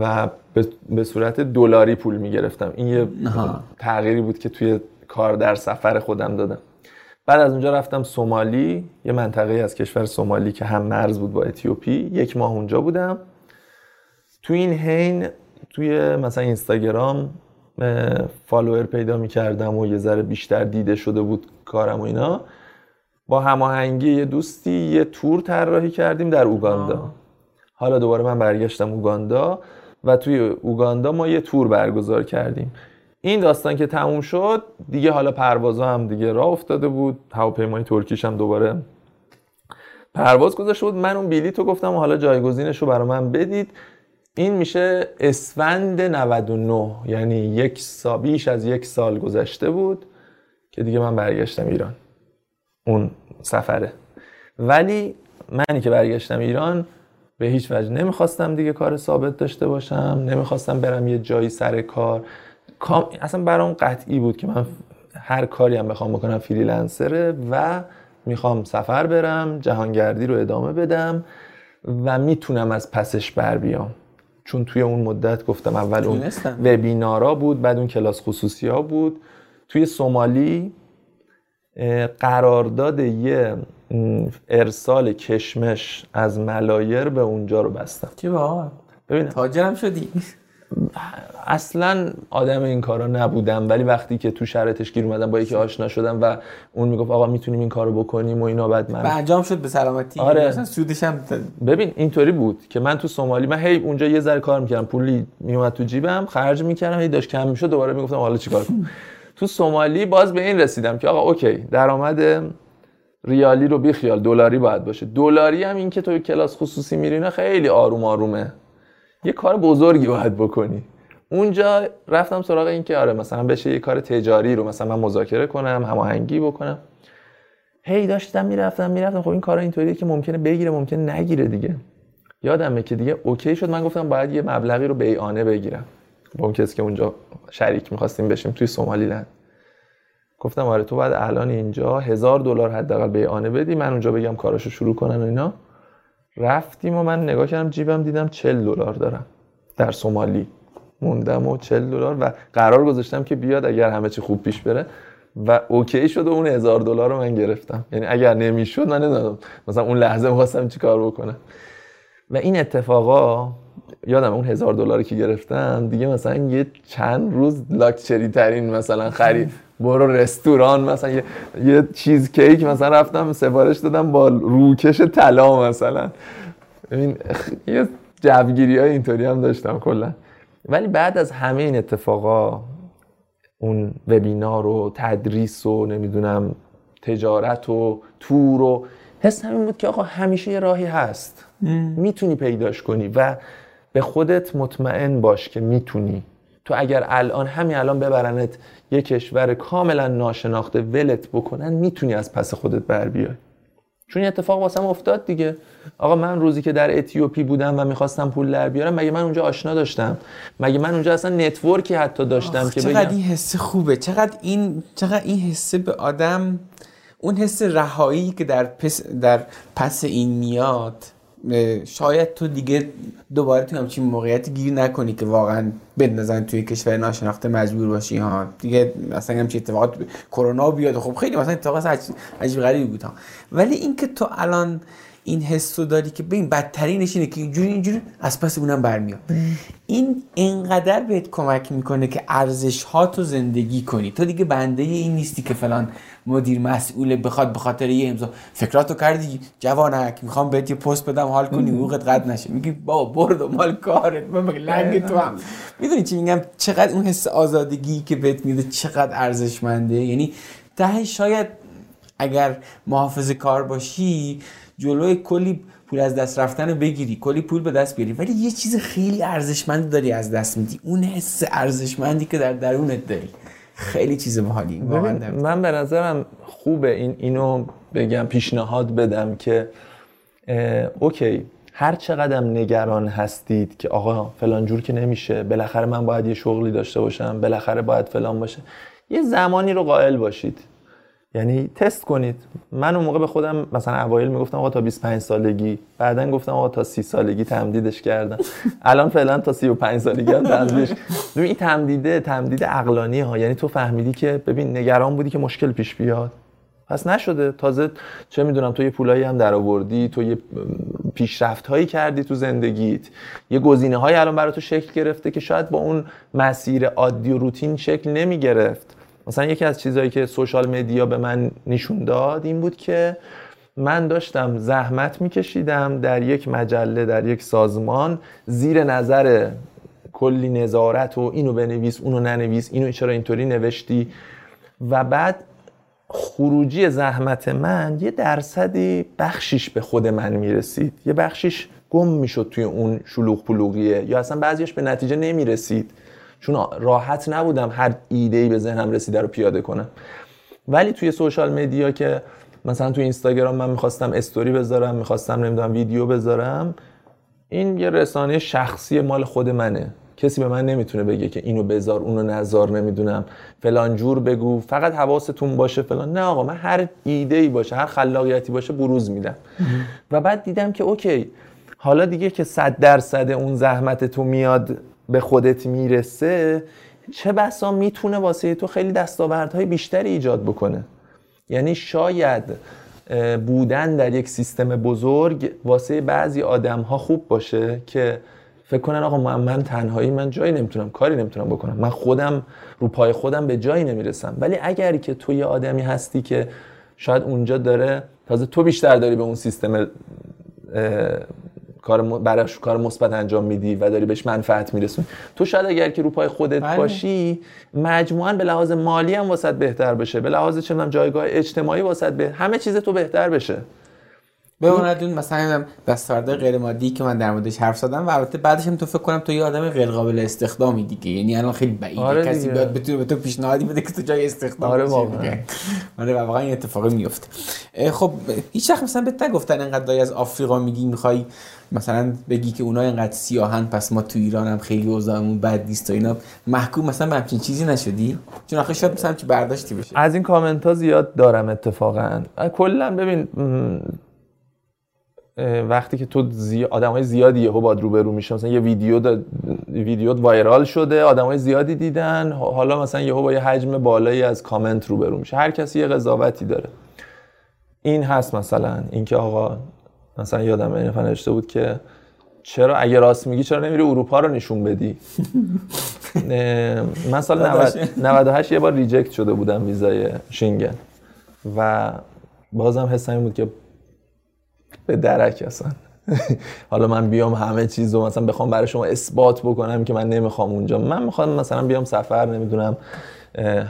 و به صورت دلاری پول می‌گرفتم. این یه تغییری بود که توی کار در سفر خودم دادم. بعد از اونجا رفتم سومالی یه منطقه از کشور سومالی که هم مرز بود با اتیوپی. یک ماه اونجا بودم. توی این حین توی مثلا اینستاگرام فالوور پیدا می‌کردم و یه ذره بیشتر دیده شده بود کارم و اینا. با هماهنگی یه دوستی یه تور طراحی کردیم در اوگاندا. حالا دوباره من برگشتم اوگاندا و توی اوگاندا ما یه تور برگزار کردیم. این داستان که تموم شد دیگه حالا پروازها هم دیگه راه افتاده بود. هواپیمای ترکیش هم دوباره پرواز گذاشته بود. من اون بلیط رو گفتم و حالا جایگزینش رو برای من بدید. این میشه اسفند 99 یعنی یک سا بیش از یک سال گذشته بود که دیگه من برگشتم ایران. اون سفره. ولی منی که برگشتم ایران به هیچ وجه نمی‌خواستم دیگه کار ثابت داشته باشم. نمی‌خواستم برم یه جایی سر کار. اصلا برام قطعی بود که من هر کاری هم بخوام بکنم فریلنسره و می‌خوام سفر برم جهانگردی رو ادامه بدم و می‌تونم از پسش بر بیام. چون توی اون مدت گفتم اول اون وبینارا بود بعد اون کلاس خصوصی ها بود. توی سومالی قرارداد یه ارسال کشمش از ملایر به اونجا رو بستم. چه با ببین تاجرم شدی. اصلا آدم این کارا نبودم ولی وقتی که تو شرایطش گیر اومدم با یکی آشنا شدم و اون می‌گفت آقا می‌تونیم این کارو بکنیم و اینا بعد من انجام شد به سلامتی. آره. مثلا سودش هم ببین اینطوری بود که من تو سومالی من هی اونجا یه ذره کار می‌کردم پولی میومد تو جیبم خرج می‌کردم هی داشت کم می‌شد دوباره می‌گفتم حالا چیکار کنم. تو سومالی باز به این رسیدم که آقا اوکی درآمد ریالی رو بیخیال دلاری باید باشه. دلاری هم این که تو کلاس خصوصی میرینه خیلی آروم آرومه. یه کار بزرگی باید بکنی. اونجا رفتم سراغ این که آره مثلا بشه یه کار تجاری رو مثلا من مذاکره کنم هماهنگی بکنم. هی داشتم می‌رفتم می‌رفتم. خب این کارا اینطوریه که ممکنه بگیره ممکنه نگیره دیگه. یادمه که دیگه اوکی شد. من گفتم باید یه مبلغی رو بیعانه بگیرم. با اون کسی که اونجا شریک می‌خواستیم بشیم توی سومالیلند. گفتم آره تو باید الان اینجا هزار دلار حداقل بیعانه بدی. من اونجا بگم کاراشو شروع کنن و اینا. رفتیم و من نگاه کردم جیبم دیدم 40 دلار دارم در سومالی. موندم و 40 دلار و قرار گذاشتم که بیاد اگر همه چی خوب پیش بره. و اوکی شد و اون هزار دلار رو من گرفتم. یعنی اگر نمی‌شد من نمی‌دونم مثلا اون لحظه می‌خواستم چی کار بکنم. و این اتفاقا یادم اون هزار دلاری که گرفتم دیگه مثلا یه چند روز لاکچری ترین مثلا خرید برو رستوران مثلا یه, یه چیز کیک مثلا رفتم سفارش دادم با روکش طلا مثلا. این یه جوگیری های اینطوری هم داشتم کلا. ولی بعد از همه این اتفاقا اون وبینار و تدریس و نمی‌دونم تجارت و تور و حس همین بود که آقا همیشه یه راهی هست. می‌تونی پیداش کنی و به خودت مطمئن باش که می‌تونی تو اگر الان همین الان ببرنت یه کشور کاملا ناشناخته ولت بکنن می‌تونی از پس خودت بر بیای. چون اتفاق واسم افتاد دیگه. آقا من روزی که در اتیوپی بودم و می‌خواستم پول در بیارم مگه من اونجا آشنا داشتم؟ مگه من اونجا اصلا network ی حتی داشتم که چقدر این حس خوبه. چقدر این چقدر این حس به آدم اون حس رهایی که در پس, در پس این میاد. شاید تو دیگه دوباره تو همچین موقعیتی گیر نکنی که واقعا بندازن توی کشور ناشناخته مجبور باشی ها. دیگه مثلا همچین اتفاقات کرونا بیاد خب خیلی مثلا اتفاقات عجیب غریبی بود ها. ولی اینکه تو الان این حس رو داری که ببین بدترینش اینه که اینجوری اینجوری از پس اونم برمیاد. این انقدر بهت کمک می‌کنه که ارزش ها تو زندگی کنی. تو دیگه بنده این نیستی که فلان مدیر مسئول بخواد به خاطر یه امضا. فکراتو کردی؟ جوانک می‌خوام بهت یه پست بدم حال کنی حقوقت قد نشه. میگی بابا برد و مال کارت. من لنگ تو هم. می‌دونی چی میگم؟ چقدر اون حس آزادگی که بهت میده چقدر ارزشمنده. یعنی ته شاید اگر محافظ کار باشی جلوی کلی پول از دست رفتن بگیری کلی پول به دست بیاری. ولی یه چیز خیلی ارزشمند داری از دست میدی. اون حس ارزشمندی که در درونت داری. خیلی چیز باحالی من به نظرم خوبه این اینو بگم پیشنهاد بدم که اوکی هر چقدر نگران هستید که آقا فلان جور که نمیشه بالاخره من باید یه شغلی داشته باشم بالاخره باید فلان باشه یه زمانی رو قائل باشید. یعنی تست کنید. من اون موقع به خودم مثلا اوایل می‌گفتم آقا تا 25 سالگی بعدا گفتم آقا تا 30 سالگی تمدیدش کردم. الان فعلا تا 35 سالگی هم تمدیدش. این تمدیده تمدید عقلانی ها یعنی تو فهمیدی که ببین نگران بودی که مشکل پیش بیاد. پس نشده. تازه چه می‌دونم تو یه پولایی هم در آوردی تو یه پیشرفت هایی کردی تو زندگیت. یه گزینه های الان برای تو شکل گرفته که شاید با اون مسیر عادی و روتین شکل نمی گرفت مثلا یکی از چیزهایی که سوشال مدیا به من نشون داد این بود که من داشتم زحمت میکشیدم در یک مجله در یک سازمان زیر نظر کلی نظارت و اینو بنویس اونو ننویس اینو چرا اینطوری نوشتی؟ و بعد خروجی زحمت من یه درصدی بخشیش به خود من می‌رسید. یه بخشیش گم می‌شد توی اون شلوغ پلوغیه. یا اصلا بعضیش به نتیجه نمی‌رسید. چون راحت نبودم هر ایده ای به ذهنم رسیده رو پیاده کنم. ولی توی سوشال مدیا که مثلا توی اینستاگرام من می‌خواستم استوری بذارم می‌خواستم نمی‌دونم ویدیو بذارم این یه رسانه شخصی مال خود منه. کسی به من نمی‌تونه بگه که اینو بذار اونو نذار نمی‌دونم فلان جور بگو فقط حواستون باشه فلان. نه آقا من هر ایده ای باشه هر خلاقیتی باشه بروز میدم. و بعد دیدم که اوکی حالا دیگه که صد درصد اون زحمت تو میاد به خودت می‌رسه چه بسا می‌تونه واسه تو خیلی دستاوردهای بیشتری ایجاد بکنه. یعنی شاید بودن در یک سیستم بزرگ واسه بعضی آدم ها خوب باشه که فکر کنن آقا من, من تنهایی من جایی نمی‌تونم کاری نمی‌تونم بکنم. من خودم رو پای خودم به جایی نمی‌رسم. ولی اگر که تو یه آدمی هستی که شاید اونجا داره تازه تو بیشتر داری به اون سیستم کار براش کار مثبت انجام میدی و داری بهش منفعت میرسونی تو شاید اگر که رو پای خودت بله. باشی مجموعا به لحاظ مالی هم واسط بهتر بشه. به لحاظ چه جایگاه اجتماعی واسط به همه چیز تو بهتر بشه. به اون دون مثلا دستاورد غیر مادی که من در موردش حرف زدم و البته بعدش هم تو فکر کنم تو یه آدم غیر قابل استخدامی دیگه. یعنی الان خیلی بعیده. آره کسی بیاد بتونه به تو پیشنهادی بده که تو جای استخدام آره واقعا. آره واقعا این اتفاقی میفته خب هیچ وقت مثلا بهت نگفتن انقدر از آفریقا میگی می‌خوای مثلا بگی که اونا اینقدر سیاهن پس ما تو ایران هم خیلی اوضاعمون بد نیست و اینا. محکوم مثلا به همچین چیزی نشدی؟ چون آخه شاید مثلا چی برداشتی بشه. از این کامنت ها زیاد دارم اتفاقا. کلا ببین وقتی که تو زی... های زیادی یهو باد روبرو میشه. مثلا یه ویدیو دا... ویدیو وایرال شده های زیادی دیدن. حالا مثلا یهو با یه حجم بالایی از کامنت روبرو میشه. هر کسی یه قضاوتی داره. این هست مثلا اینکه آقا مثلا یادم این نوشته بود که چرا اگه راست میگی چرا نمیری اروپا رو نشون بدی؟ من سال 98 یه بار ریجکت شده بودم ویزای شینگن و بازم حسم بود که به درک اصلا. حالا من بیام همه چیز رو مثلا بخوام برای شما اثبات بکنم که من نمی‌خوام اونجا. من می‌خوام مثلا بیام سفر نمی‌دونم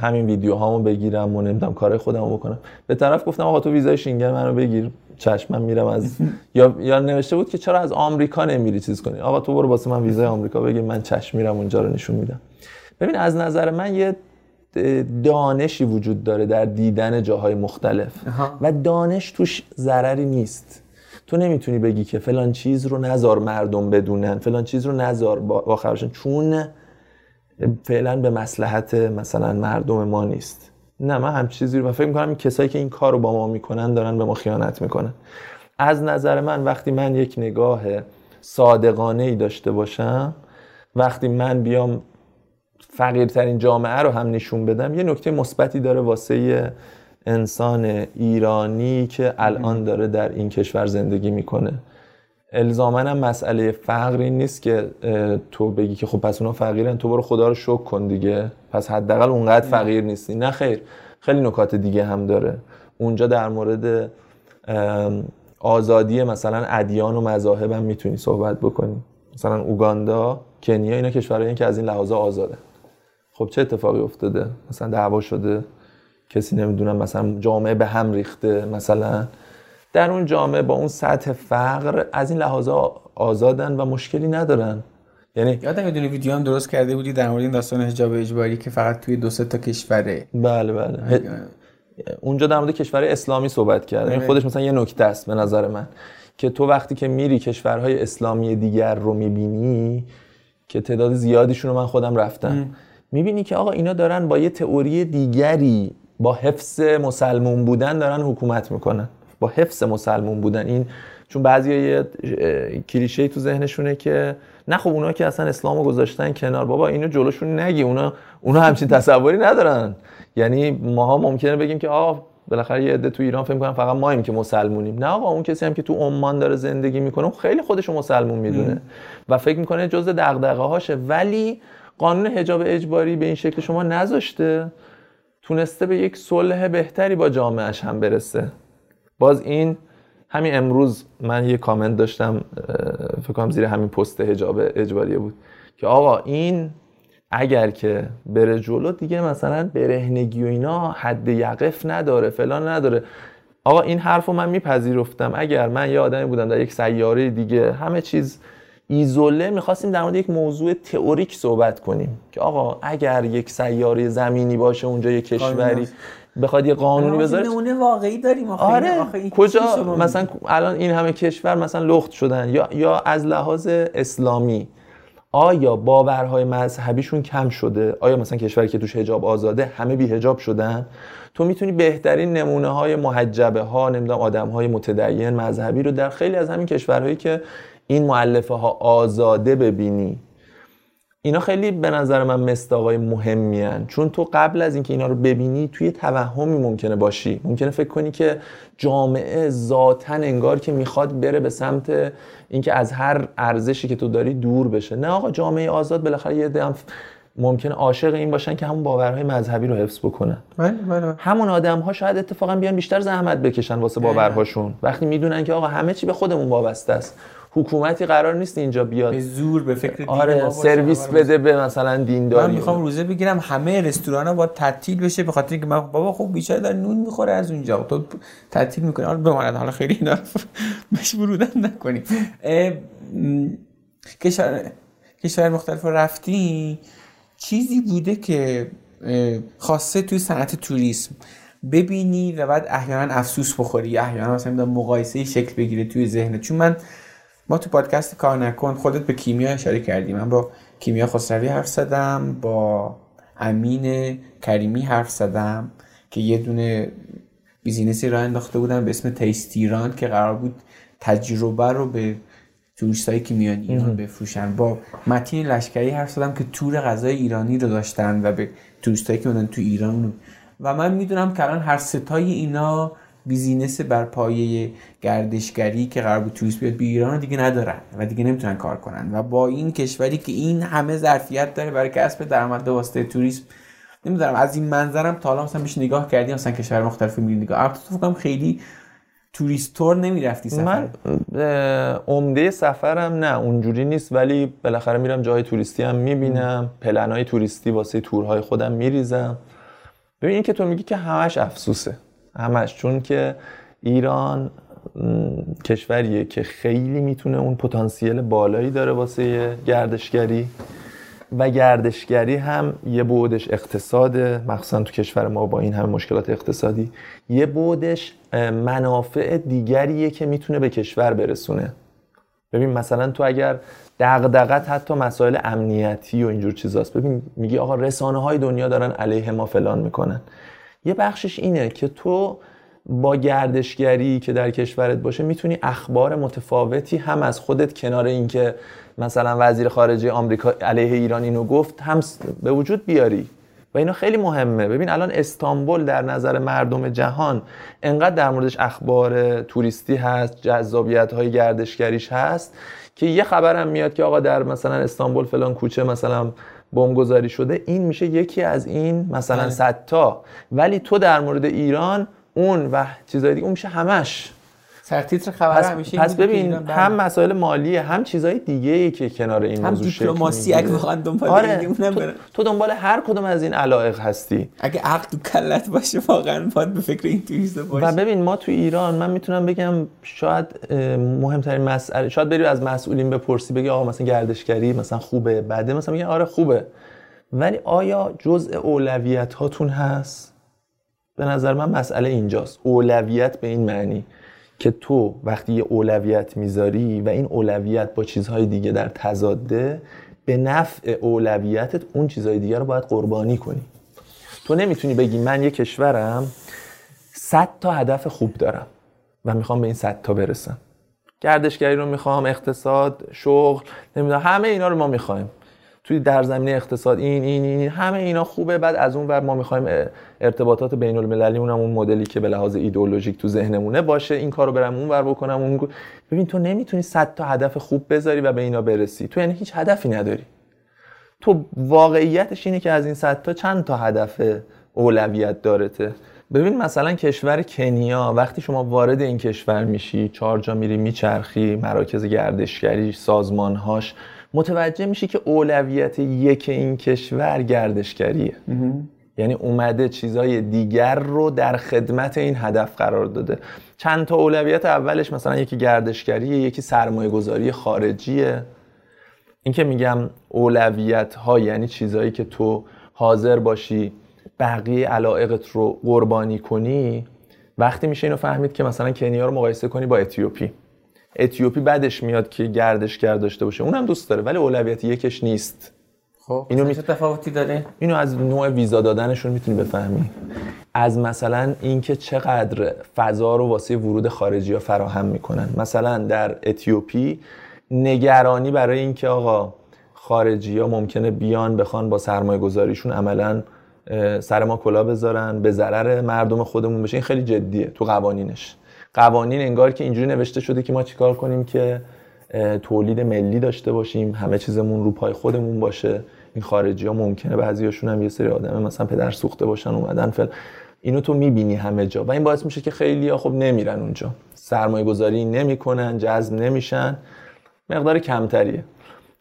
همین ویدیو هامو بگیرم و نمی‌دونم کار خودم رو بکنم. به طرف گفتم آقا تو ویزای شینگن منو بگیر چشم من میرم از یا یا نوشته بود که چرا از آمریکا نمیری چیز کنی؟ آقا تو برو واسه من ویزای آمریکا بگیر من چشم میرم اونجا رو نشون میدم. ببین از نظر من یه دانشی وجود داره در دیدن جاهای مختلف. و دانش توش ضرری نیست. تو نمی‌تونی بگی که فلان چیز رو نزار مردم بدونن فلان چیز رو نزار با خبرشن چون فعلا به مسلحت مثلا مردم ما نیست. نه من هم چیزی رو فکر می‌کنم کسایی که این کار رو با ما می‌کنن دارن به ما خیانت می‌کنن. از نظر من وقتی من یک نگاه صادقانه ای داشته باشم وقتی من بیام فقیرترین جامعه رو هم نشون بدم یه نکته مثبتی داره واسه انسان ایرانی که الان داره در این کشور زندگی می‌کنه. الزاما هم مسئله فقر این نیست که تو بگی که خب پس اونا فقیرن تو برو خدا رو شکر کن دیگه. پس حداقل اونقدر فقیر نیستی. نه خیر. خیلی نکات دیگه هم داره. اونجا در مورد آزادی مثلا ادیان و مذاهب هم می‌تونی صحبت بکنی. مثلا اوگاندا کنیا اینا کشورهایی که از این لحاظ آزاده. خب چه اتفاقی افتاده؟ مثلا دعوا شده. کسی نمی‌دونم مثلا جامعه به هم ریخته مثلا. در اون جامعه با اون سطح فقر از این لحاظا آزادن و مشکلی ندارن. یعنی یادم یه دونه ویدیو هم درست کرده بودی در مورد این داستان حجاب اجباری که فقط توی دو سه تا کشوره. بله بله. اونجا در مورد کشور اسلامی صحبت کرده این خودش مثلا یه نکته است به نظر من. که تو وقتی که میری کشورهای اسلامی دیگر رو می‌بینی که تعداد زیادیشون رو من خودم رفتم. می‌بینی که آقا اینا دارن با یه تئوری دیگری با حفظ مسلمون بودن دارن حکومت می‌کنن. با حفظ مسلمون بودن. این چون بعضی یه کلیشه تو ذهنشونه که نه خب اونا که اصلا اسلامو گذاشتن کنار. بابا اینو جلوشون نگی. اونا اونا همچین تصوری ندارن. یعنی ماها ممکنه بگیم که آقا بالاخره یه عده تو ایران فکر کنم فقط ماییم که مسلمونیم. نه آقا اون کسی هم که تو عمان داره زندگی می‌کنه خیلی خودشو مسلمون می‌دونه. و فکر می‌کنه جزء دغدغه هاشه ولی قانون حجاب اجباری به این شکل شما نذاشته. تونسته به یک صلح بهتری با جامعهش هم برسه. باز این همین امروز من یه کامنت داشتم فکر کنم زیر همین پست حجاب اجباری بود که آقا این اگر که بره جلو دیگه مثلا برهنگی و اینا حد یقف نداره فلان نداره. آقا این حرف رو من میپذیرفتم. اگر من یه آدمی بودم در یک سیاره دیگه همه چیز ایزوله می‌خواستیم در مورد یک موضوع تئوریک صحبت کنیم که آقا اگر یک سیاره زمینی باشه اونجا یک کشوری بخواد یه قانونی بذاره نمونه واقعی داریم. آره. کجا؟ مثلا الان این همه کشور مثلا لخت شدن یا یا از لحاظ اسلامی آیا باورهای مذهبیشون کم شده؟ آیا مثلا کشوری که توش حجاب آزاده همه بی حجاب شدن؟ تو می‌تونی بهترین نمونه های محجبه ها نمی‌دونم آدم های متدین مذهبی رو در خیلی از همین کشورهایی که این معلفه ها آزاده ببینی. اینا خیلی به نظر من مستاقای مهمی هن. چون تو قبل از اینکه اینا رو ببینی توی توهمی ممکنه باشی. ممکنه فکر کنی که جامعه ذاتا انگار که می‌خواد بره به سمت اینکه از هر ارزشی که تو داری دور بشه. نه آقا جامعه آزاد بالاخره یه هم ممکنه عاشق این باشن که همون باورهای مذهبی رو حفظ بکنن. بله، بله، بله. همون آدم ها شاید اتفاقا بیان بیشتر زحمت بکشن واسه باورهاشون. وقتی می‌دونن که آقا همه چی به خودمون وابسته است. حکومتی قرار نیست اینجا بیاد. به زور به فکر آره سرویس بده به مثلا دینداری من می‌خوام روزه بگیرم همه رستوران ها باید تعطیل بشه به خاطر اینکه من بابا خب بیچاره داره نون می‌خوره از اونجا. تو تعطیل می‌کنی. حالا بماند. حالا خیلی اینا مشورودن نکنیم کشور کشور مختلف رفتی؟ چیزی بوده که خاصه توی صنعت توریسم. ببینی و بعد احیانا افسوس بخوری. احیانا مثلا مقایسه شکل بگیره توی ذهنت چون من ما تو پادکست کار نکن خودت به کیمیا اشاره کردی. من با کیمیا خسروی حرف زدم با امین کریمی حرف زدم که یه دونه business ی راه انداخته بودن به اسم TasteIran که قرار بود تجربه رو به توریستای که میان ایران بفروشن. با متین لشکری حرف زدم که تور غذای ایرانی رو داشتن و به توریستایی که میان تو ایران. و من می‌دونم که الان هر سه تای اینا business بر پایه گردشگری که قرار بود توریست بیاد به ایران دیگه ندارن و دیگه نمی‌تونن کار کنن. و با این کشوری که این همه ظرفیت داره برای کسب درآمد به واسطه توریسم نمی‌دونم از این منظرم تا حالا مثلا نگاه کردی مثلا کشور مختلف میری نگاه. البته فکر خیلی توریست تور نمی‌رفتی سفر. من عمده سفرم نه اونجوری نیست ولی بالاخره میرم جای توریستی هم می‌بینم پلن های توریستی واسه تورهای خودم میریزم. ببین این که تو میگی که همش افسوسه. همش چون که ایران کشوریه که خیلی می‌تونه اون پتانسیل بالایی داره واسه گردشگری. و گردشگری هم یه بودش اقتصاده. مخصوصا تو کشور ما با این همه مشکلات اقتصادی. یه بودش منافع دیگریه که می‌تونه به کشور برسونه. ببین مثلا تو اگر دغدغت حتی مسائل امنیتی و اینجور چیزاست. ببین میگی آقا رسانه های دنیا دارن علیه ما فلان می‌کنن. یه بخشش اینه که تو با گردشگری که در کشورت باشه می‌تونی اخبار متفاوتی هم از خودت کنار اینکه مثلا وزیر خارجه آمریکا علیه ایران اینو گفت هم به وجود بیاری. و اینا خیلی مهمه. ببین الان استانبول در نظر مردم جهان انقدر در موردش اخبار توریستی هست جذابیت های گردشگریش هست که یه خبرم میاد که آقا در مثلا استانبول فلان کوچه مثلا بمبگذاری شده این میشه یکی از این مثلا بله. صد تا ولی تو در مورد ایران اون و چیزای دیگه اون میشه همش سرتیتر خبر پس, همیشه پس ببین هم مسائل مالی هم چیزای دیگه ای که کنار این هم موضوع دیپلماسی اگه واقعا دنبال آره تو, تو دنبال هر کدوم از این علایق هستی. اگه عقل تو کلت باشه واقعا باید به فکر این توریست باشه. و ببین ما تو ایران من می‌تونم بگم شاید مهمترین مسئله شاید بری از مسئولین بپرسی بگی آقا مثلا گردشگری مثلا خوبه بعده مثلا میگن آره خوبه. ولی آیا جزء اولویت هاتون هست؟ به نظر من مسئله اینجاست. اولویت به این معنی. که تو وقتی یه اولویت می‌ذاری و این اولویت با چیزهای دیگه در تضاده به نفع اولویتت اون چیزهای دیگه رو باید قربانی کنی. تو نمی‌تونی بگی من یه کشورم صد تا هدف خوب دارم و می‌خوام به این صد تا برسم. گردشگری رو می‌خوام اقتصاد شغل نمی‌دونم همه اینا رو ما می‌خوایم. توی در زمینه اقتصاد این این این همه اینا خوبه. بعد از اون ور ما می‌خوایم ارتباطات بین المللی اون مدلی که به لحاظ ایدئولوژیک تو ذهنمونه باشه این کارو برم اون ور بکنم اون ببین تو نمی‌تونی 100 تا هدف خوب بذاری و به اینا برسی. تو یعنی هیچ هدفی نداری. تو واقعیتش اینه که از این 100 تا چند تا هدف اولویت دارته؟ ببین مثلا کشور کنیا وقتی شما وارد این کشور میشی چهار جا میری میچرخی مراکز گردشگری سازمانهاش متوجه میشی که اولویت یک این کشور گردشگریه. یعنی اومده چیزای دیگر رو در خدمت این هدف قرار داده. چند تا اولویت اولش مثلا یکی گردشگریه یکی سرمایه گذاری خارجیه. این که میگم اولویت ها یعنی چیزایی که تو حاضر باشی بقیه علائقت رو قربانی کنی وقتی میشه اینو فهمید که مثلا کنیا رو مقایسه کنی با اتیوپی. اتیوپی بعدش میاد که گردشگر داشته باشه. اونم دوست داره ولی اولویت یکش نیست. خب اینو می... تفاوتی داره؟ اینو از نوع ویزا دادنشون می‌تونی بفهمی. از مثلا اینکه چقدر فضا رو واسه ورود خارجی ها فراهم می‌کنن. مثلا در اتیوپی نگرانی برای اینکه آقا خارجی ها ممکنه بیان بخوان با سرمایه گذاریشون عملا سر ما کلا بذارن به ضرر مردم خودمون بشه. این خیلی جدیه تو قوانینش. قوانین انگار که اینجوری نوشته شده که ما چیکار کنیم که تولید ملی داشته باشیم همه چیزمون رو پای خودمون باشه. این خارجی ها ممکنه بعضیاشون هم یه سری آدم مثلا پدر سوخته باشن اومدن فل. اینو تو می‌بینی همه جا. و این باعث میشه که خیلی ها خب نمیرن اونجا. سرمایه گذاری نمی‌کنن جذب نمیشن. مقدار کمتریه.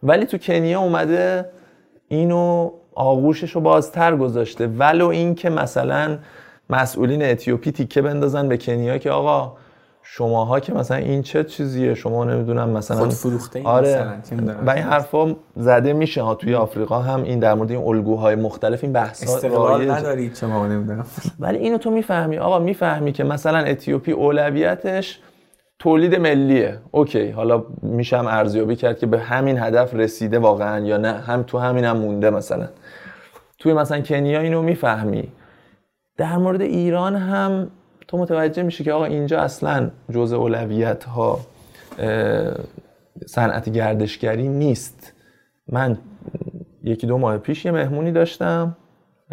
ولی تو کنیا اومده اینو آغوشش رو بازتر گذاشته. ولو اینکه مثلا مسئولین اتیوپی تیکه بندازن به کنیا که آقا شماها که مثلا این چه چیزیه؟ شما نمی‌دونم مثلا خود فروخته آره. و این حرفا زده میشه ها توی آفریقا. هم این در مورد این الگوهای مختلف این بحث استقلال ندارید شما نمی‌دونم. ولی اینو تو می‌فهمی. آقا می‌فهمی که مثلا اتیوپی اولویتش تولید ملیه. اوکی حالا میشم ارزیابی کرد که به همین هدف رسیده واقعا یا نه. هم تو همین هم مونده مثلا. توی مثلا کنیا اینو می‌فهمی. در مورد ایران هم تو متوجه میشی که آقا اینجا اصلا جزء اولویت ها صنعت گردشگری نیست. من یکی دو ماه پیش یه مهمونی داشتم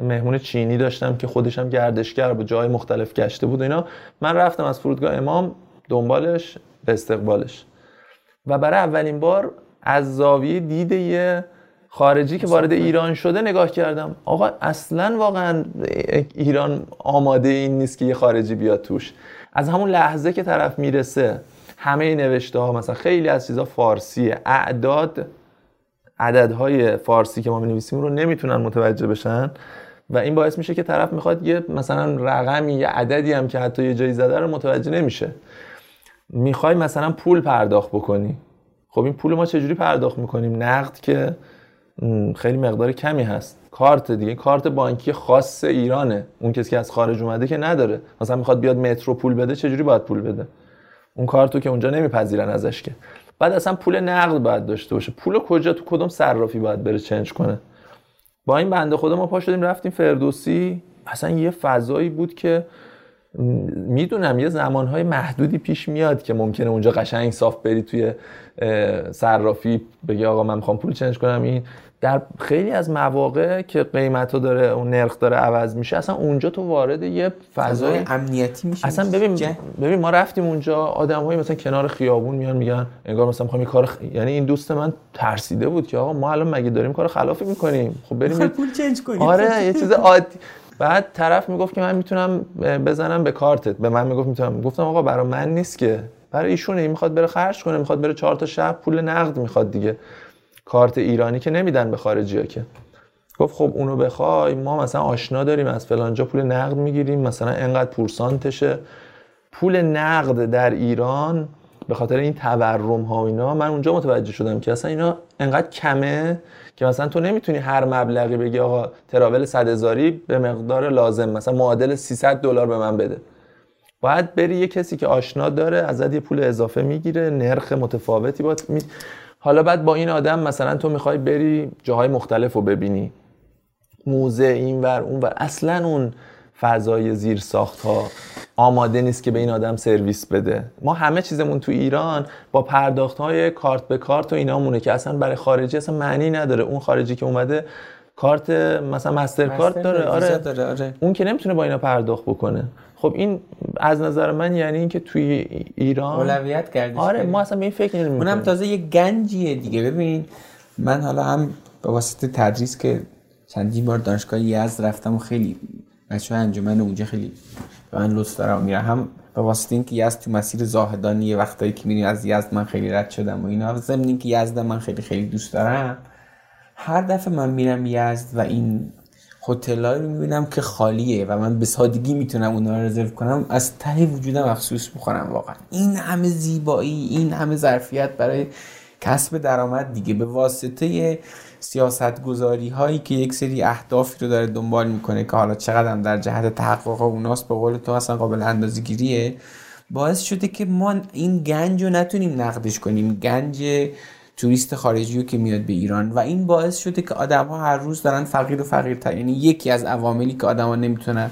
مهمون چینی داشتم که خودشم گردشگر بود جای مختلف گشته بود اینا. من رفتم از فرودگاه امام دنبالش به استقبالش. و برای اولین بار از زاویه دید یه خارجی که وارد ایران شده نگاه کردم. آقا اصلا واقعا ایران آماده این نیست که یه خارجی بیاد توش. از همون لحظه که طرف می‌رسه همه نوشته ها مثلا خیلی از چیزا فارسیه. اعداد عددهای فارسی که ما می نویسیم رو نمی‌تونن متوجه بشن. و این باعث میشه که طرف می‌خواد یه مثلا رقمی یه عددی هم که حتی یه جایی زده رو متوجه نمیشه. می‌خوای مثلا پول پرداخت بکنی. خب این پول ما چجوری پرداخت می‌کنیم؟ نقد که خیلی مقدار کمی هست. کارت دیگه کارت بانکی خاص ایرانه. اون کسی که از خارج اومده که نداره. مثلا می‌خواد بیاد مترو پول بده چجوری باید پول بده؟ اون کارتو که اونجا نمیپذیرن ازش که. بعد اصلا پول نقد باید داشته باشه. پول کجا تو کدوم صرافی باید بره چنج کنه؟ با این بنده خدا ما پا شدیم رفتیم فردوسی. اصلا یه فضایی بود که می‌دونم یه زمانهای محدودی پیش میاد که ممکنه اونجا قشنگ صاف بری توی صرافی بگی آقا من می‌خوام پول چنج کنم این در خیلی از مواقع که قیمت داره اون نرخ داره عوض میشه اصلا اونجا تو وارد یه فضای امنیتی میشه اصلا ببین ببین ما رفتیم اونجا آدم مثلا کنار خیابون میان میگن انگار مثلا می‌خوام کار خ... یعنی این دوست من ترسیده بود که آقا ما الان مگه داریم کار خلافی می‌کنیم؟ خب بریم پول چنج کنیم. آره یه چیز عادی. بعد طرف می‌گفت که من می‌تونم بزنم به کارتت. به من می‌گفت می‌تونم. گفتم آقا برای من نیست که. برای ایشونه این می‌خواد بره خرج کنه می‌خواد بره چهار تا شب پول نقد می‌خواد دیگه. کارت ایرانی که نمیدن به خارجی ها که. گفت خب اونو بخوای ما مثلا آشنا داریم از فلانجا پول نقد می‌گیریم مثلا انقدر پورسانتشه پول نقد در ایران به خاطر این تورم ها و اینا من اونجا متوجه شدم که اصلا اینا انقدر کمه که مثلا تو نمی‌تونی هر مبلغی بگی آقا تراول صد هزاری به مقدار لازم مثلا معادل 300 دلار به من بده. باید بری یه کسی که آشنا داره ازت یه پول اضافه می‌گیره نرخ متفاوتی با می... حالا بعد با این آدم مثلا تو می‌خوای بری جاهای مختلف رو ببینی. موزه اینور اونور اصلا اون فضای زیر ساخت ها آماده نیست که به این آدم سرویس بده. ما همه چیزمون تو ایران با پرداخت های کارت به کارت و اینا مونه که اصلا برای خارجی اصلا معنی نداره. اون خارجی که اومده کارت مثلا مستر کارت داره. آره. داره آره. اون که نمی‌تونه با اینا پرداخت بکنه. خب این از نظر من یعنی اینکه توی ایران اولویت کردی آره ما اصلا به این فکر نمی‌کنیم. اونم تازه یه گنجیه دیگه. ببین من حالا هم به واسطه تدریس که چندین بار دانشگاه یزد رفتم و خیلی بچه انجمن اونجا خیلی به من لطف دارم میرم هم به واسطه اینکه یزد تو مسیر زاهدانی یه وقتایی که میریم از یزد من خیلی رد شدم و اینا. ضمن اینکه یزد من خیلی خیلی دوست دارم. هر دفعه من میرم یزد و این هتلایی رو می‌بینم که خالیه و من به سادگی می‌تونم اونا رو رزرو کنم از ته وجودم افسوس می‌خورم واقعا. این همه زیبایی این همه ظرفیت برای کسب درآمد دیگه. به واسطه سیاست گذاری هایی که یک سری اهدافی رو داره دنبال می‌کنه که حالا چقدر در جهت تحقق اوناست به قول تو اصلا قابل اندازه گیریه باعث شده که ما این گنج رو نتونیم نقدش کنیم. گنج توریست خارجی که میاد به ایران و این باعث شده که آدم ها هر روز دارن فقیر و فقیرتر. یعنی یکی از عواملی که آدما نمی‌تونن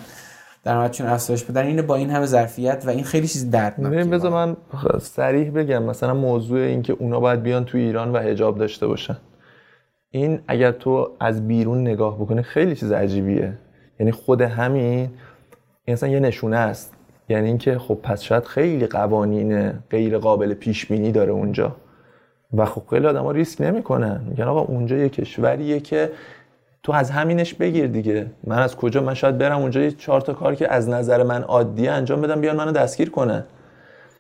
درآمدشون افزایش بدن اینه با این همه ظرفیت و این خیلی چیز دردناکه بذار من صریح بگم. مثلا موضوع این که اونا باید بیان تو ایران و حجاب داشته باشن. این اگر تو از بیرون نگاه بکنی خیلی چیز عجیبیه. یعنی خود همین اصلا یه نشونه است. یعنی اینکه خب پس شاید خیلی قوانین غیر قابل پیش بینی داره اونجا. و خب خیلی آدم ها ریسک نمی‌کنن. میگن آقا اونجا یه کشوریه که تو از همینش بگیر دیگه. من از کجا؟ من شاید برم اونجا یه چهار تا کار که از نظر من عادیه انجام بدم بیان منو دستگیر کنن.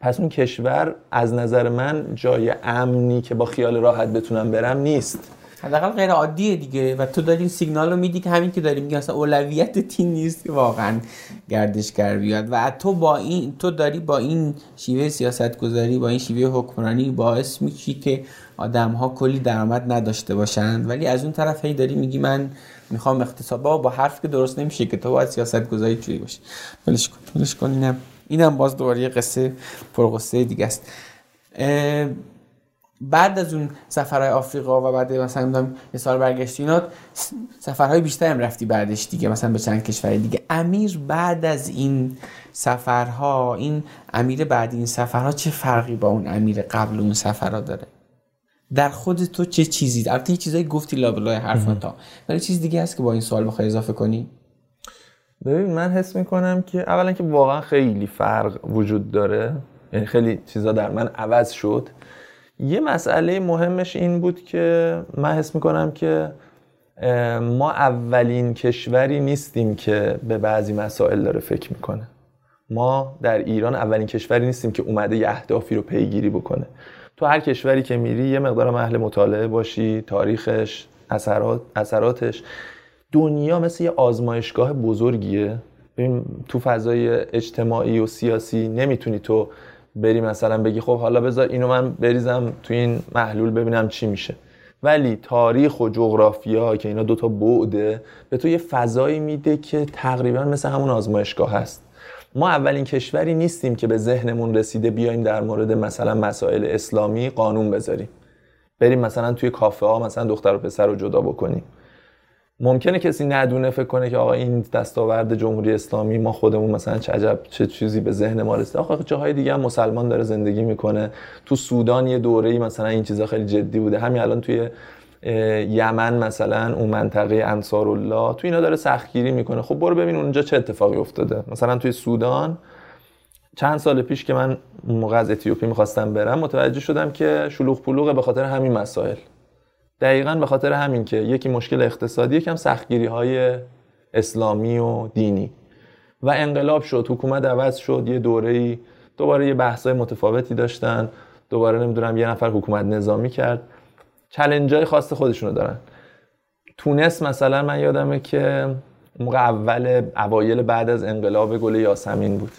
پس اون کشور از نظر من جای امنی که با خیال راحت بتونم برم نیست. حداقل غیر عادیه دیگه و تو داری این سیگنال رو میدی که همین که داری میگی اصلا اولویت تیم نیست واقعا گردشگر بیاد و تو با این تو داری با این شیوه سیاست گذاری با این شیوه حکمرانی باعث میشی که آدم ها کلی درآمد نداشته باشن. ولی از اون طرف هی داری میگی من می‌خوام اقتصاد با با حرف که درست نمیشه که تو باید سیاست گذاری چوری باشی ولش کن ولش کن اینم اینم باز دوباره یه قصه پرقصه دیگه است. بعد از اون سفرهای آفریقا و بعد مثلا یه سال برگشتی اینا سفرهای بیشتر هم رفتی بعدش دیگه مثلا به چند کشور دیگه. امیر بعد از این سفرها این امیر بعد این سفرها چه فرقی با اون امیر قبل اون سفرها داره؟ در خود تو چه چیزی؟ البته این چیزایی گفتی لابلای حرفاتا ولی چیز دیگه هست که با این سوال بخوای اضافه کنی؟ ببین من حس می‌کنم که اولا که واقعا خیلی فرق وجود داره. یعنی خیلی چیزا در من عوض شد. یه مسئله مهمش این بود که من حس می‌کنم که ما اولین کشوری نیستیم که به بعضی مسائل داره فکر می‌کنه. ما در ایران اولین کشوری نیستیم که اومده یه اهدافی رو پیگیری بکنه. تو هر کشوری که میری یه مقدار اهل مطالعه باشی تاریخش اثرات، اثراتش. دنیا مثل یه آزمایشگاه بزرگیه. ببین تو فضای اجتماعی و سیاسی نمی‌تونی تو بری مثلا بگی خب حالا بذار اینو من بریزم تو این محلول ببینم چی میشه. ولی تاریخ و جغرافیا که اینا دوتا بعده به تو یه فضایی میده که تقریبا مثل همون آزمایشگاه هست. ما اولین کشوری نیستیم که به ذهنمون رسیده بیایم در مورد مثلا مسائل اسلامی قانون بذاریم. بریم مثلا توی کافه ها مثلا دختر و پسر رو جدا بکنیم. ممکنه کسی ندونه فکر کنه که آقا این دستاورد جمهوری اسلامی ما خودمون مثلا چه عجب چه چیزی به ذهن ما رسیده. آقا جاهای دیگه هم مسلمان داره زندگی می‌کنه. تو سودان یه دوره‌ای مثلا این چیزا خیلی جدی بوده. همین الان توی یمن مثلا اون منطقه انصار الله تو اینا داره سختگیری می‌کنه. خب برو ببین اونجا چه اتفاقی افتاده. مثلا توی سودان چند سال پیش که من موقع از اتیوپی می‌خواستم برم متوجه شدم که شلوغ پلوغه به خاطر همین مسائل. دقیقا به خاطر همین که یکی مشکل اقتصادی یکم سختگیری های اسلامی و دینی. و انقلاب شد حکومت عوض شد یه دوره دوباره یه بحثای متفاوتی داشتن دوباره نمی‌دونم یه نفر حکومت نظامی کرد. چلنج های خاص خودشونو دارن. تونس مثلا من یادمه که موقع اول اوایل بعد از انقلاب گل یاسمین بود.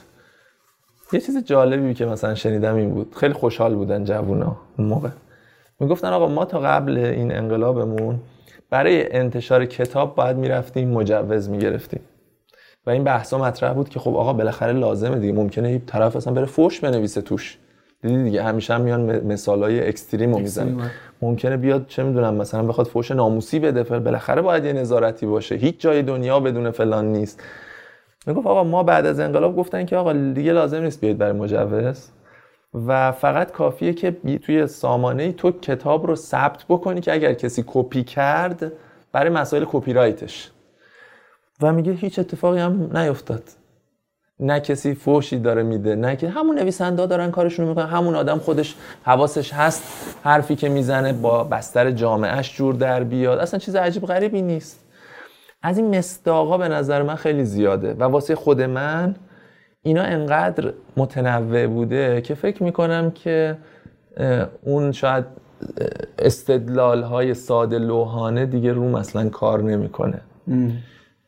یه چیز جالبی که مثلا شنیدم این بود. خیلی خوشحال بودن جوونا اون موقع. می‌گفتن آقا ما تا قبل این انقلابمون برای انتشار کتاب باید می‌رفتیم مجوز می‌گرفتیم. و این بحثا مطرح بود که خب آقا بالاخره لازمه دیگه ممکنه یه طرف اصلا بره فوش بنویسه توش. دیدی دیگه همیشه هم میان مثالای extreme رو می‌زنن. ممکنه بیاد چه می‌دونم مثلا بخواد فوش ناموسی بده فل بالاخره باید یه نظارتی باشه. هیچ جای دنیا بدون فلان نیست. می‌گفت آقا ما بعد از انقلاب گفتن که آقا دیگه لازم نیست بیاید برای مجوز. و فقط کافیه که توی سامانه تو کتاب رو ثبت بکنی که اگر کسی کپی کرد برای مسائل کپی رایتش و میگه هیچ اتفاقی هم نیفتاد. نه کسی فوشی داره میده نه که همون نویسنده دارن کارشون می‌کنن. همون آدم خودش حواسش هست حرفی که می‌زنه با بستر جامعهش جور در بیاد. اصلا چیز عجیب غریبی نیست. از این مستاقا به نظر من خیلی زیاده. و واسه خود من اینا انقدر متنوع بوده که فکر می‌کنم که اون شاید استدلال های ساده لوحانه دیگه روم اصلا کار نمی‌کنه.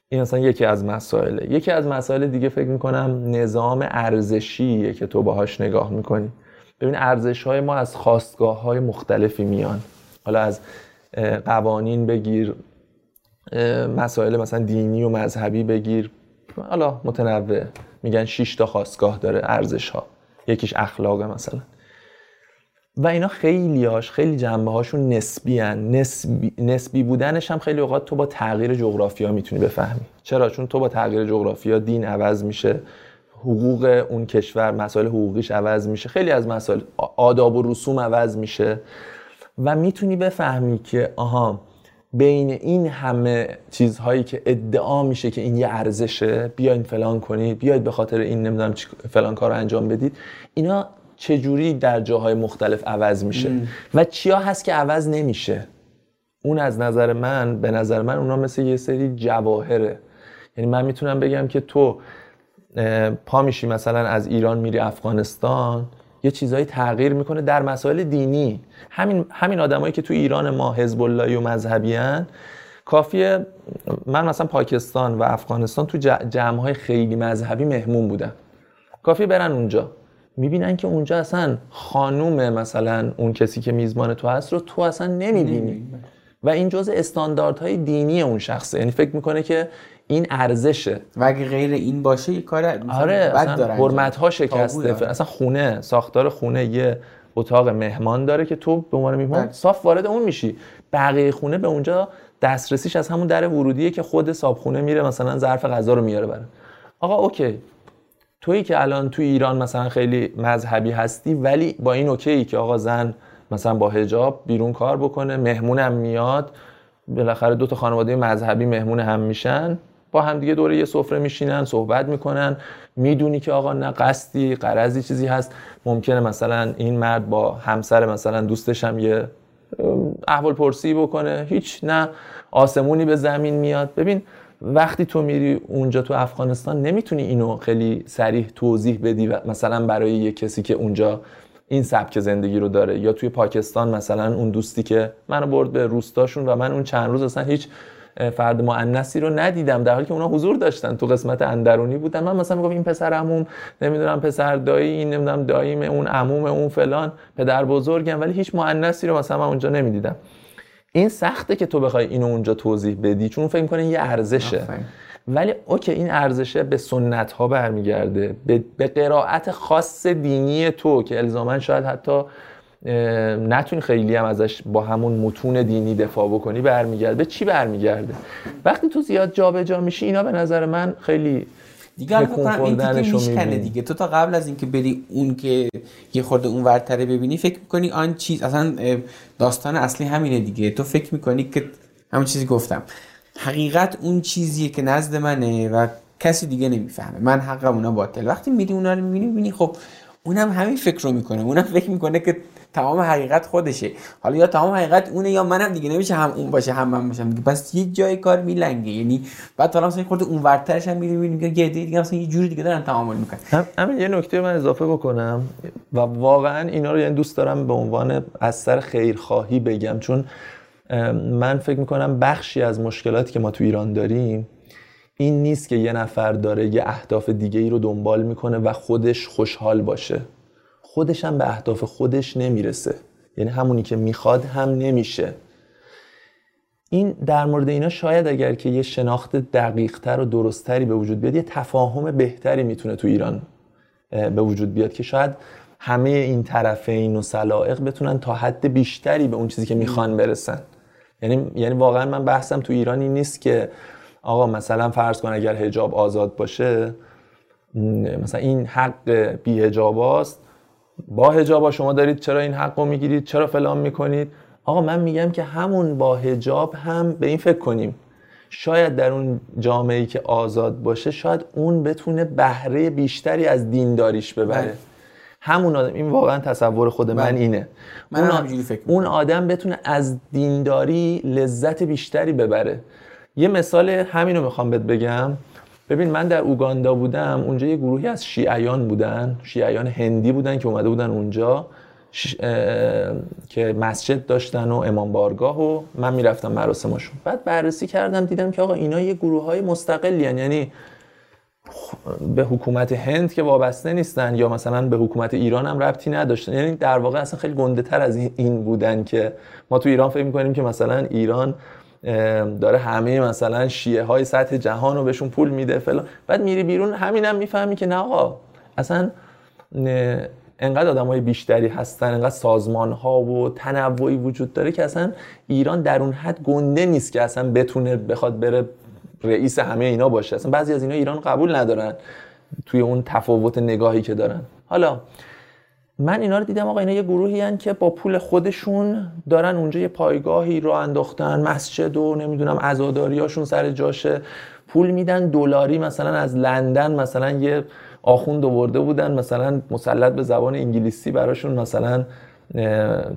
این اصلا یکی از مسائله. یکی از مسائل دیگه فکر می‌کنم نظام ارزشیه که تو باهاش نگاه می‌کنی. ببین ارزش های ما از خواستگاه های مختلفی میان. حالا از قوانین بگیر مسائل مثلا دینی و مذهبی بگیر. حالا متنوع. میگن 6 تا خواستگاه داره ارزش ها یکیش اخلاقه مثلا. و اینا خیلی هاش خیلی جنبه هاشون نسبی هن. نسبی, نسبی بودنش هم خیلی اوقات تو با تغییر جغرافیا می‌تونی بفهمی. چرا؟ چون تو با تغییر جغرافیا دین عوض میشه. حقوق اون کشور مسائل حقوقیش عوض میشه. خیلی از مسائل آداب و رسوم عوض میشه. و می‌تونی بفهمی که آها بین این همه چیزهایی که ادعا میشه که این یه ارزشه بیاین فلان کنید بیاید به خاطر این نمی‌دونم فلان کار رو انجام بدید اینا چجوری در جاهای مختلف عوض میشه؟ و چیا هست که عوض نمیشه؟ اون از نظر من به نظر من اونا مثل یه سری جواهره. یعنی من می‌تونم بگم که تو پا میشی مثلا از ایران میری افغانستان یه چیزایی تغییر می‌کنه در مسائل دینی. همین همین آدمایی که تو ایران ما حزب و مذهبیان کافیه من مثلا پاکستان و افغانستان تو جمع های خیلی مذهبی مهمون بودن. کافی برن اونجا. می‌بینن که اونجا اصلا خانوم مثلا اون کسی که میزبان تو هست رو تو اصلا نمی‌بینی. و این جزء استانداردهای دینی اون شخصه. یعنی فکر می‌کنه که این ارزشه. و اگه غیر این باشه یه کار آره بد حرمت ها شکسته. اصلا خونه ساختار خونه یه اتاق مهمان داره که تو به عنوان مهمان بله. صاف وارد اون میشی. بقیه خونه به اونجا دسترسیش از همون در ورودیه که خود صابخونه میره مثلا ظرف غذا رو میاره بره آقا اوکی. تویی که الان تو ایران مثلا خیلی مذهبی هستی ولی با این اوکی که آقا زن مثلا با هجاب بیرون کار بکنه مهمونم میاد. بالاخره دو تا خانواده مذهبی مهمون هم میشن. با هم دیگه دور یه سفره میشینن صحبت می‌کنن. می‌دونی که آقا نه قصدی قرضی چیزی هست. ممکنه مثلا این مرد با همسر مثلا دوستش هم یه احوال پرسی بکنه. هیچ نه. آسمونی به زمین میاد. ببین وقتی تو میری اونجا تو افغانستان نمی‌تونی اینو خیلی سریح توضیح بدی مثلا برای یه کسی که اونجا این سبک زندگی رو داره. یا توی پاکستان مثلا اون دوستی که منو برد به روستاشون و من اون چند روز اصلا هیچ فرد مؤنثی رو ندیدم در حالی که اونا حضور داشتن تو قسمت اندرونی بودن. من مثلا میگم این پسر عموم نمی‌دونم پسر دایی این نمی‌دونم داییم اون عموم اون فلان پدر بزرگم ولی هیچ مؤنثی رو مثلا من اونجا نمی‌دیدم. این سخته که تو بخوای اینو اونجا توضیح بدی چون فکر می‌کنه یه ارزشه. ولی اوکی این ارزشه به سنت ها برمیگرده. به, به قرائت خاص دینی تو که الزاما شاید حتی نتونی خیلی هم ازش با همون متون دینی دفاع بکنی برمیگرده. به چی برمیگرده؟ وقتی تو زیاد جابجا جا میشی اینا به نظر من خیلی دیگه این دیگه. تو تا قبل از اینکه بری اون که یه خورده اون ورتره ببینی فکر می‌کنی آن چیز اصلا داستان اصلی همینه دیگه. تو فکر می‌کنی که همون چیزی گفتم. حقیقت اون چیزیه که نزد منه و کسی دیگه نمی‌فهمه. من حقم اونا باطل. وقتی میری اونا رو می‌بینی می‌بینی خب اونم همین فکر رو می‌کنه. اونم فکر می‌کنه که تمام حقیقت خودشه. حالا یا تمام حقیقت اونه یا منم دیگه نمیشه هم اون باشه هم من باشم. دیگه پس یه جای کار میلنگه. یعنی بعد حالا مثلا خورده اون ورترش هم می‌بینی که دیگه مثلا یه جوری دیگه دارن تعامل می‌کنن. همین یه نکته من اضافه بکنم. و واقعا اینا رو یعنی دوست دارم به عنوان از سر خیرخواهی بگم. چون من فکر می‌کنم بخشی از مشکلاتی که ما تو ایران داریم این نیست که یه نفر داره یه اهداف دیگه ای رو دنبال می‌کنه و خودش خوشحال باشه. خودش هم به اهداف خودش نمی‌رسه. یعنی همونی که می‌خواد هم نمیشه. این در مورد اینا شاید اگر که یه شناخت دقیقتر و درستتری به وجود بیاد یه تفاهم بهتری می‌تونه تو ایران به وجود بیاد که شاید همه این طرفین و سلائق بتونن تا حد بیشتری به اون چیزی که می‌خوان برسن. یعنی یعنی واقعا من بحثم تو ایران این نیست که آقا مثلا فرض کن اگر حجاب آزاد باشه مثلا این حق بی هست با هجاب شما دارید چرا این حق رو می‌گیرید؟ چرا فلان می‌کنید؟ آقا من میگم که همون با هجاب هم به این فکر کنیم. شاید در اون جامعه که آزاد باشه شاید اون بتونه بهره بیشتری از دینداریش ببره. بله. همون آدم این واقعا تصور خود من بله. اینه. من اون, فکر اون آدم بتونه از دینداری لذت بیشتری ببره. یه مثال همینو می‌خوام بهت بگم. ببین من در اوگاندا بودم اونجا یه گروهی از شیعیان بودن شیعیان هندی بودن که اومده بودن اونجا که مسجد داشتن و امام بارگاه و من می‌رفتم مراسمشون. بعد بررسی کردم دیدم که آقا اینا یه گروه های مستقلی یعنی به حکومت هند که وابسته نیستن یا مثلا به حکومت ایران هم ربطی نداشتن. یعنی در واقع اصلا خیلی گنده تر از این بودن که ما تو ایران فکر می‌کنیم که مثلا ایران داره همه مثلا شیعه های سطح جهان رو بهشون پول میده فلان. بعد میری بیرون همینم هم می‌فهمی که نه آقا اصلا انقدر آدم های بیشتری هستن انقدر سازمان ها و تنوعی وجود داره که اصلا ایران در اون حد گنده نیست که اصلا بتونه بخواد بره رئیس همه اینا باشه. اصلا بعضی از اینا ایران قبول ندارن توی اون تفاوت نگاهی که دارن. حالا من اینا رو دیدم آقا اینا یه گروهی هن که با پول خودشون دارن اونجا یه پایگاهی رو انداختن مسجد و نمی‌دونم عزاداریاشون سر جاشه. پول میدن دلاری مثلا از لندن مثلا یه آخوند آورده بودن مثلا مسلط به زبان انگلیسی براشون مثلا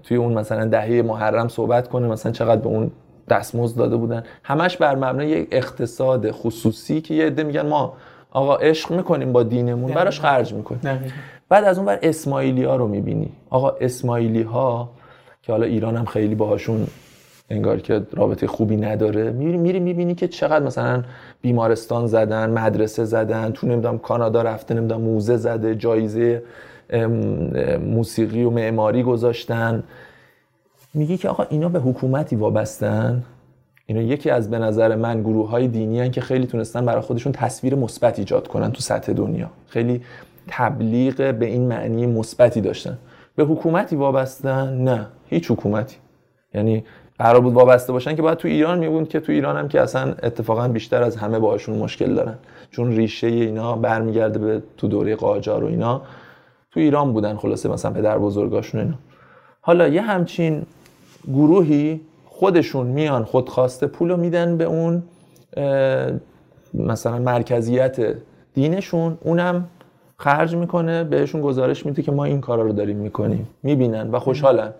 توی اون مثلا دهه محرم صحبت کنه مثلا چقدر به اون دستمزد داده بودن. همش بر مبنای یک اقتصاد خصوصی که یه عده میگن ما آقا عشق می‌کنیم با دینمون براش خرج می‌کنیم. بعد از اون بر اسماعیلی ها رو می‌بینی. آقا اسماعیلی ها که حالا ایران هم خیلی باهاشون انگار که رابطه خوبی نداره میری میری می‌بینی که چقدر مثلا بیمارستان زدن مدرسه زدن تو نمی‌دونم کانادا رفته نمی‌دونم موزه زده جایزه موسیقی و معماری گذاشتن. میگی که آقا اینا به حکومتی وابستن؟ اینا یکی از به نظر من گروه های دینی هن که خیلی تونستن برای خودشون تصویر مثبت ایجاد کنن تو سطح دنیا. خیلی تبلیغ به این معنی مثبتی داشتن. به حکومتی وابستن؟ نه هیچ حکومتی. یعنی قرار بود وابسته باشن که باید تو ایران میبود که تو ایران هم که اصلا اتفاقا بیشتر از همه باشون مشکل دارن. چون ریشه اینا برمیگرده به تو دوره قاجار و اینا تو ایران بودن خلاصه مثلا پدر بزرگاشون اینا. حالا یه همچین گروهی خودشون میان خودخواسته پول رو میدن به اون مثلا مرکزیت دینشون. اونم خرج می‌کنه بهشون گزارش میده که ما این کارا رو داریم می‌کنیم. می‌بینن و خوشحالن.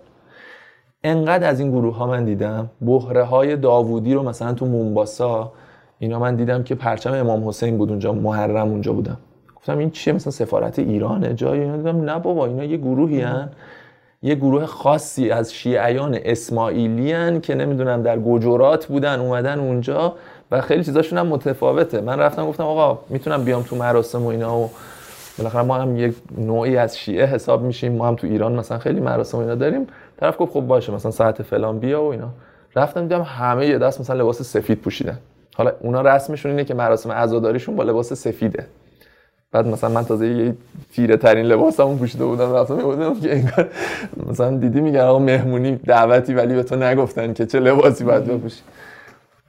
انقدر از این گروه ها من دیدم بحره های داوودی رو مثلا تو مونباسا اینا من دیدم که پرچم امام حسین بود اونجا محرم اونجا بودم گفتم این چیه؟ مثلا سفارت ایرانه جای اینا. دیدم نه بابا اینا یه گروهی هن. یه گروه خاصی از شیعیان اسماعیلی هن که نمی‌دونم در گجرات بودن اومدن اونجا و خیلی چیزاشون هم متفاوته. من رفتم گفتم آقا می‌تونم بیام تو مراسم و اینا و بالاخره ما هم یک نوعی از شیعه حساب میشیم. ما هم تو ایران مثلا خیلی مراسم و اینا داریم. طرف گفت خب باشه مثلا ساعت فلان بیا و اینا. رفتم دیدم همه یه دست مثلا لباس سفید پوشیدن. حالا اونا رسمشون اینه که مراسم عزاداریشون با لباس سفیده. بعد مثلا من تازه یه تیره ترین لباسمو پوشیده بودم رفتم بودم که انگار مثلا دیدی میگن آقا مهمونی دعوتی ولی به تو نگفتن که چه لباسی باید بپوشی.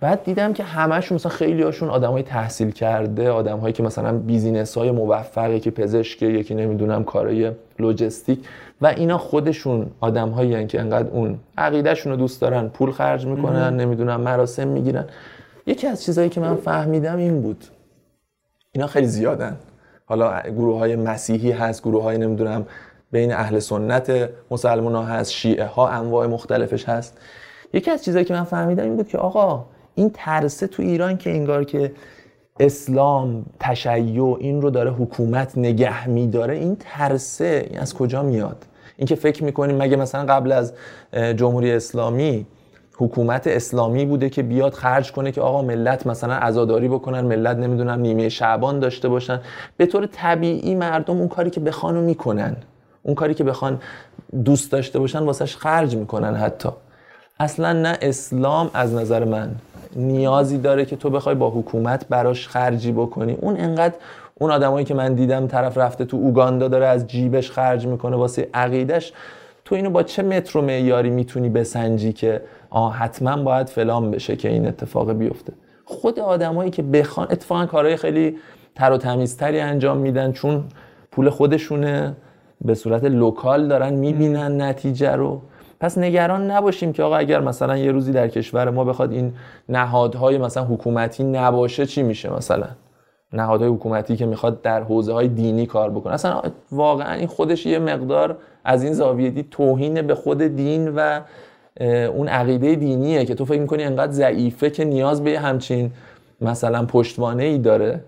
بعد دیدم که همشون مثلا خیلی هاشون آدمای تحصیل کرده آدمهایی که مثلا بیزینس های موفقه که پزشک یکی نمی‌دونم کارای لوجستیک و اینا خودشون آدمهایی که انقدر اون عقیدهشون رو دوست دارن پول خرج می‌کنن نمی‌دونم مراسم می‌گیرن. یکی از چیزهایی که من فهمیدم این بود. اینا خیلی زیادن. حالا گروه های مسیحی هست گروه های نمی‌دونم بین اهل سنت مسلمان ها هست شیعه ها انواع مختلفش هست. یکی از چیزهایی که من فهمیدم این بود که آقا این ترسه تو ایران که انگار که اسلام تشیع این رو داره حکومت نگه میداره این ترسه این از کجا میاد؟ اینکه فکر می‌کنیم مگه مثلا قبل از جمهوری اسلامی حکومت اسلامی بوده که بیاد خرج کنه که آقا ملت مثلا عزاداری بکنن ملت نمی‌دونم نیمه شعبان داشته باشن. به طور طبیعی مردم اون کاری که بخوان می‌کنن اون کاری که بخوان دوست داشته باشن واسش خرج می‌کنن حتی. اصلا نه اسلام از نظر من نیازی داره که تو بخوای با حکومت براش خرجی بکنی. اون انقدر اون آدمایی که من دیدم طرف رفته تو اوگاندا داره از جیبش خرج می‌کنه واسه عقیدش تو اینو با چه متر و معیاری می‌تونی بسنجی که آه حتما باید فلان بشه که این اتفاق بیفته. خود آدمایی که بخوان اتفاقا کارهای خیلی تر و تمیزتری انجام میدن چون پول خودشونه به صورت لوکال دارن می‌بینن نتیجه رو. پس نگران نباشیم که آقا اگر مثلا یه روزی در کشور ما بخواد این نهادهای مثلا حکومتی نباشه چی میشه مثلا؟ نهادهای حکومتی که می‌خواد در حوزه های دینی کار بکنه. اصلا واقعا این خودش یه مقدار از این زاویه دید توهین به خود دین و اون عقیده دینیه که تو فکر می‌کنی انقدر ضعیفه که نیاز به همچین مثلا پشتوانه ای داره.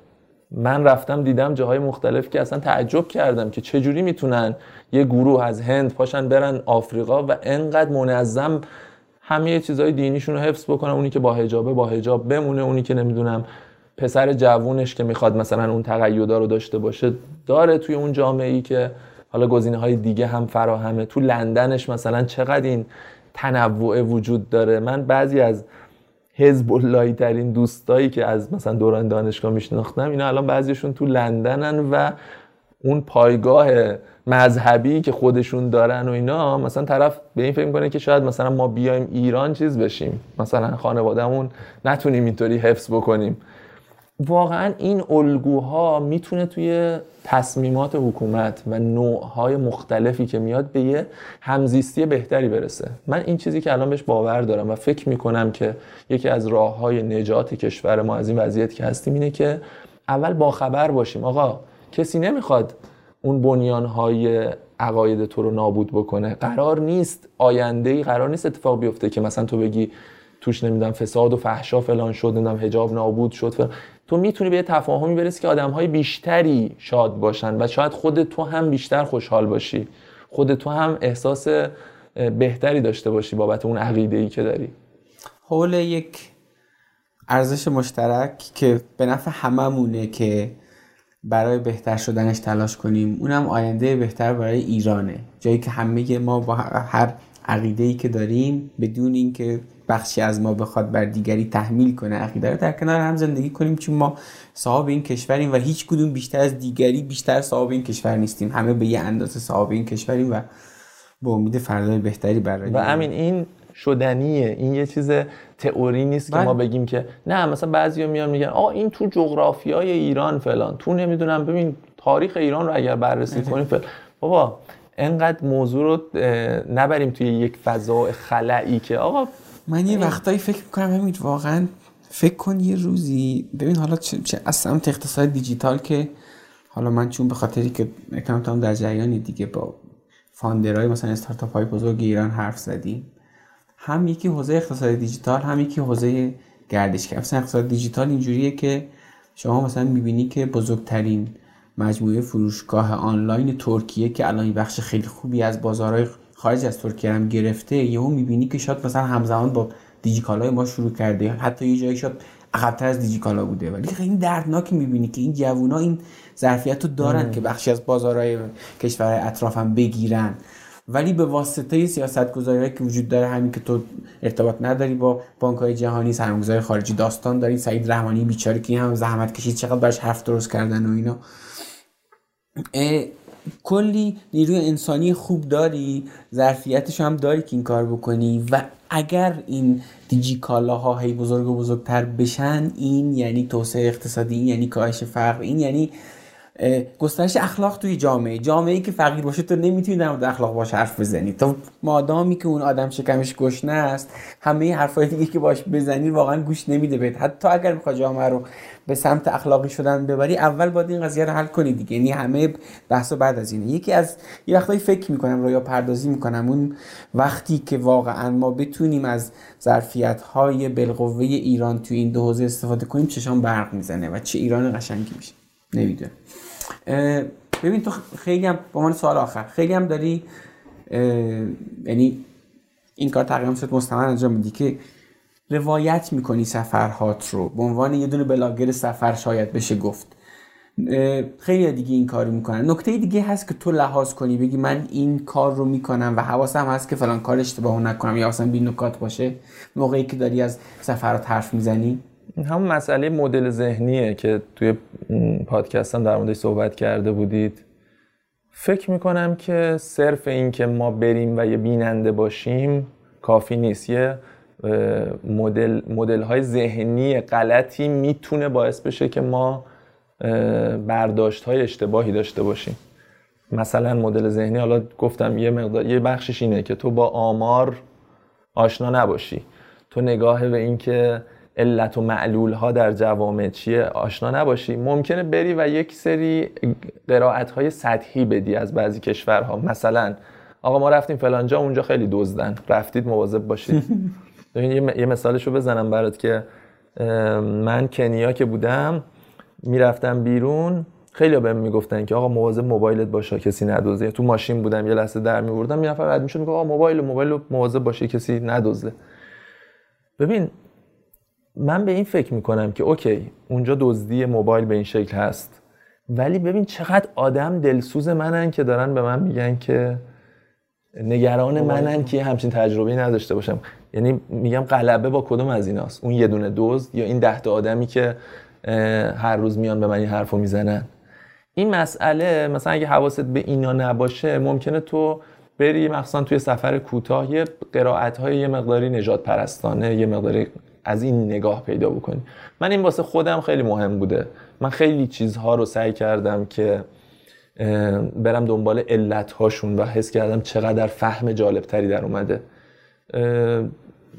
من رفتم دیدم جاهای مختلف که اصلا تعجب کردم که چجوری می‌تونن یه گروه از هند پاشن برن آفریقا و انقدر منظم همه چیزهای دینیشون رو حفظ بکنن. اونی که با حجابه با حجاب بمونه اونی که نمی‌دونم پسر جوونش که می‌خواد مثلا اون تقیدا رو داشته باشه داره توی اون جامعه ای که حالا گزینه های دیگه هم فراهمه. تو لندنش مثلا چقدر این تنوع وجود داره. من بعضی از حزب اللهی ترین دوستایی که از مثلا دوران دانشگاه میشناختم اینا الان بعضیشون تو لندنن و اون پایگاه مذهبی که خودشون دارن و اینا مثلا طرف به این فکر می‌کنه که شاید مثلا ما بیایم ایران چیز بشیم. مثلا خانوادهمون نتونیم اینطوری حفظ بکنیم. واقعا این الگوها می‌تونه توی تصمیمات حکومت و نوعهای مختلفی که میاد به یه همزیستی بهتری برسه. من این چیزی که الان بهش باور دارم و فکر می‌کنم که یکی از راه های نجات کشور ما از این وضعیت که هستیم اینه که اول با خبر باشیم. آقا کسی نمی‌خواد اون بنیانهای عقاید تو رو نابود بکنه. قرار نیست آینده ای قرار نیست اتفاق بیفته که مثلا تو بگی توش نمی‌دونم فساد و فحشا فلان شد نمی‌دونم حجاب نابود شد فلان. تو می‌تونی به تفاهمی برسی که آدم های بیشتری شاد باشن و شاید خود تو هم بیشتر خوشحال باشی. خود تو هم احساس بهتری داشته باشی بابت اون عقیده ای که داری. حول یک ارزش مشترک که به نفع هممونه که برای بهتر شدنش تلاش کنیم اونم آینده بهتر برای ایرانه. جایی که همه ما با هر عقیده ای که داریم بدون اینکه بخشی از ما بخواد بر دیگری تحمیل کنه عقیده رو در کنار هم زندگی کنیم چون ما صاحب این کشوریم و هیچ کدوم بیشتر از دیگری بیشتر صاحب این کشور نیستیم. همه به یه اندازه صاحب این کشوریم و به امید فردای بهتری برای و همین این شدنیه. این یه چیز تئوری نیست که ما بله. بگیم که نه مثلا بعضیا میان میگن آ این تو جغرافیای ایران فلان. تو نمی‌دونم ببین تاریخ ایران رو اگر بررسی کنیم فلان بابا انقدر موضوع رو نبریم توی یک فضا خلعی که آقا من یه وقتایی فکر می‌کنم همین واقعا فکر کن یه روزی. ببین حالا چه, چه از سمت اقتصاد دیجیتال که حالا من چون به خاطری که اکانتم در جریانی دیگه با فاندرهای مثلا استارتاپ های بزرگ ایران حرف زدیم هم یکی حوزه اقتصاد دیجیتال هم یکی حوزه گردشگری مثلا اقتصاد دیجیتال اینجوریه که شما مثلا می‌بینی که بزرگترین مجموعه فروشگاه آنلاین ترکیه که الان بخش خیلی خوبی از بازارهای خارج از ترکیه هم گرفته یهو می‌بینی که شاید مثلا همزمان با دیجیکالای ما شروع کرده حتی یه جایی شاید عقبتر از دیجیکالا بوده. ولی خیلی دردناک می‌بینی که این جوونا این ظرفیت رو دارن که بخشی از بازارهای کشورهای اطرافم بگیرن. ولی به واسطه سیاست گذاری که وجود داره همین که تو ارتباط نداری با بانک های جهانی سرمایه‌گذاری خارجی داستان داری سعید رحمانی بیچاره که هم زحمت کشید چقدر براش حرف درست کردن و اینا. کلی نیروی انسانی خوب داری ظرفیتش هم داری که این کار بکنی و اگر این دیجی کالاها هی بزرگ و بزرگتر بشن این یعنی توسعه اقتصادی این یعنی کاهش فقر این یعنی گسترش اخلاق توی جامعه. جامعه ای که فقیر باشه تو نمی‌تونی در مورد اخلاق باش حرف بزنی. تو مادامی که اون آدم شکمش گشنه است همه حرفای دیگه که باش بزنی واقعا گوش نمیده بهت. حتی اگر می‌خوای جامعه رو به سمت اخلاقی شدن ببری اول باید این قضیه رو حل کنی دیگه. یعنی همه بحث بعد از اینه. یکی از یه وقتایی فکر می‌کنم رویا پردازی می‌کنم اون وقتی که واقعا ما بتونیم از ظرفیت های بالقوه ایران توی این دو حوزه استفاده کنیم چشام برق می‌زنه و چه ایران قشنگی میشه. نمی‌دونم. ببین تو خیلی هم به عنوان سوال آخر خیلی هم داری یعنی این کار تقریبا شد مستمر انجام میدی که روایت می‌کنی سفرهات رو. به عنوان یه دونه بلاگر سفر شاید بشه گفت. خیلی دیگه این کارو می‌کنن. نکته دیگه هست که تو لحاظ کنی بگی من این کار رو می‌کنم و حواسم هست که فلان کار اشتباه نکنم یا اصلا بی نکات باشه. موقعی که داری از سفرات حرف می‌زنی. همون مسئله مدل ذهنیه که توی پادکست هم در موردش صحبت کرده بودید. فکر می‌کنم که صرف این که ما بریم و یه بیننده باشیم کافی نیست. یه مدل, مدل های ذهنی غلطی می‌تونه باعث بشه که ما برداشت های اشتباهی داشته باشیم. مثلا مدل ذهنی حالا گفتم یه مقدار یه بخشش اینه که تو با آمار آشنا نباشی. تو نگاه به اینکه علت و معلول ها در جوامع چیه؟ آشنا نباشی. ممکنه بری و یک سری قرائت های سطحی بدی از بعضی کشورها. مثلا آقا ما رفتیم فلانجا اونجا خیلی دزدن. رفتید مواظب باشید. یه مثالشو بزنم برات که من کنیا که بودم می‌رفتم بیرون خیلی بهم می‌گفتن که آقا مواظب موبایلت باشه کسی ندزده. تو ماشین بودم یه لحظه در میوردم یه نفر رد می‌شد میگه آقا موبایل موبایل مواظب باشه کسی ندزده. ببین من به این فکر می‌کنم که اوکی اونجا دزدی موبایل به این شکل هست. ولی ببین چقدر آدم دلسوز منن که دارن به من میگن که نگران منن که همچین تجربه نداشته باشم. یعنی میگم غلبه با کدوم از ایناست؟ اون یه دونه دزد یا این ده تا آدمی که هر روز میان به من این حرفو می‌زنن؟ این مسئله مثلا اگه حواست به اینا نباشه ممکنه تو بری مخصوصا توی سفر کوتاه یه قرائت های یه مقداری نجات پرستانه یه مقداری از این نگاه پیدا بکنی. من این واسه خودم خیلی مهم بوده. من خیلی چیزها رو سعی کردم که برم دنبال علت هاشون و حس کردم چقدر فهم جالب تری در اومده.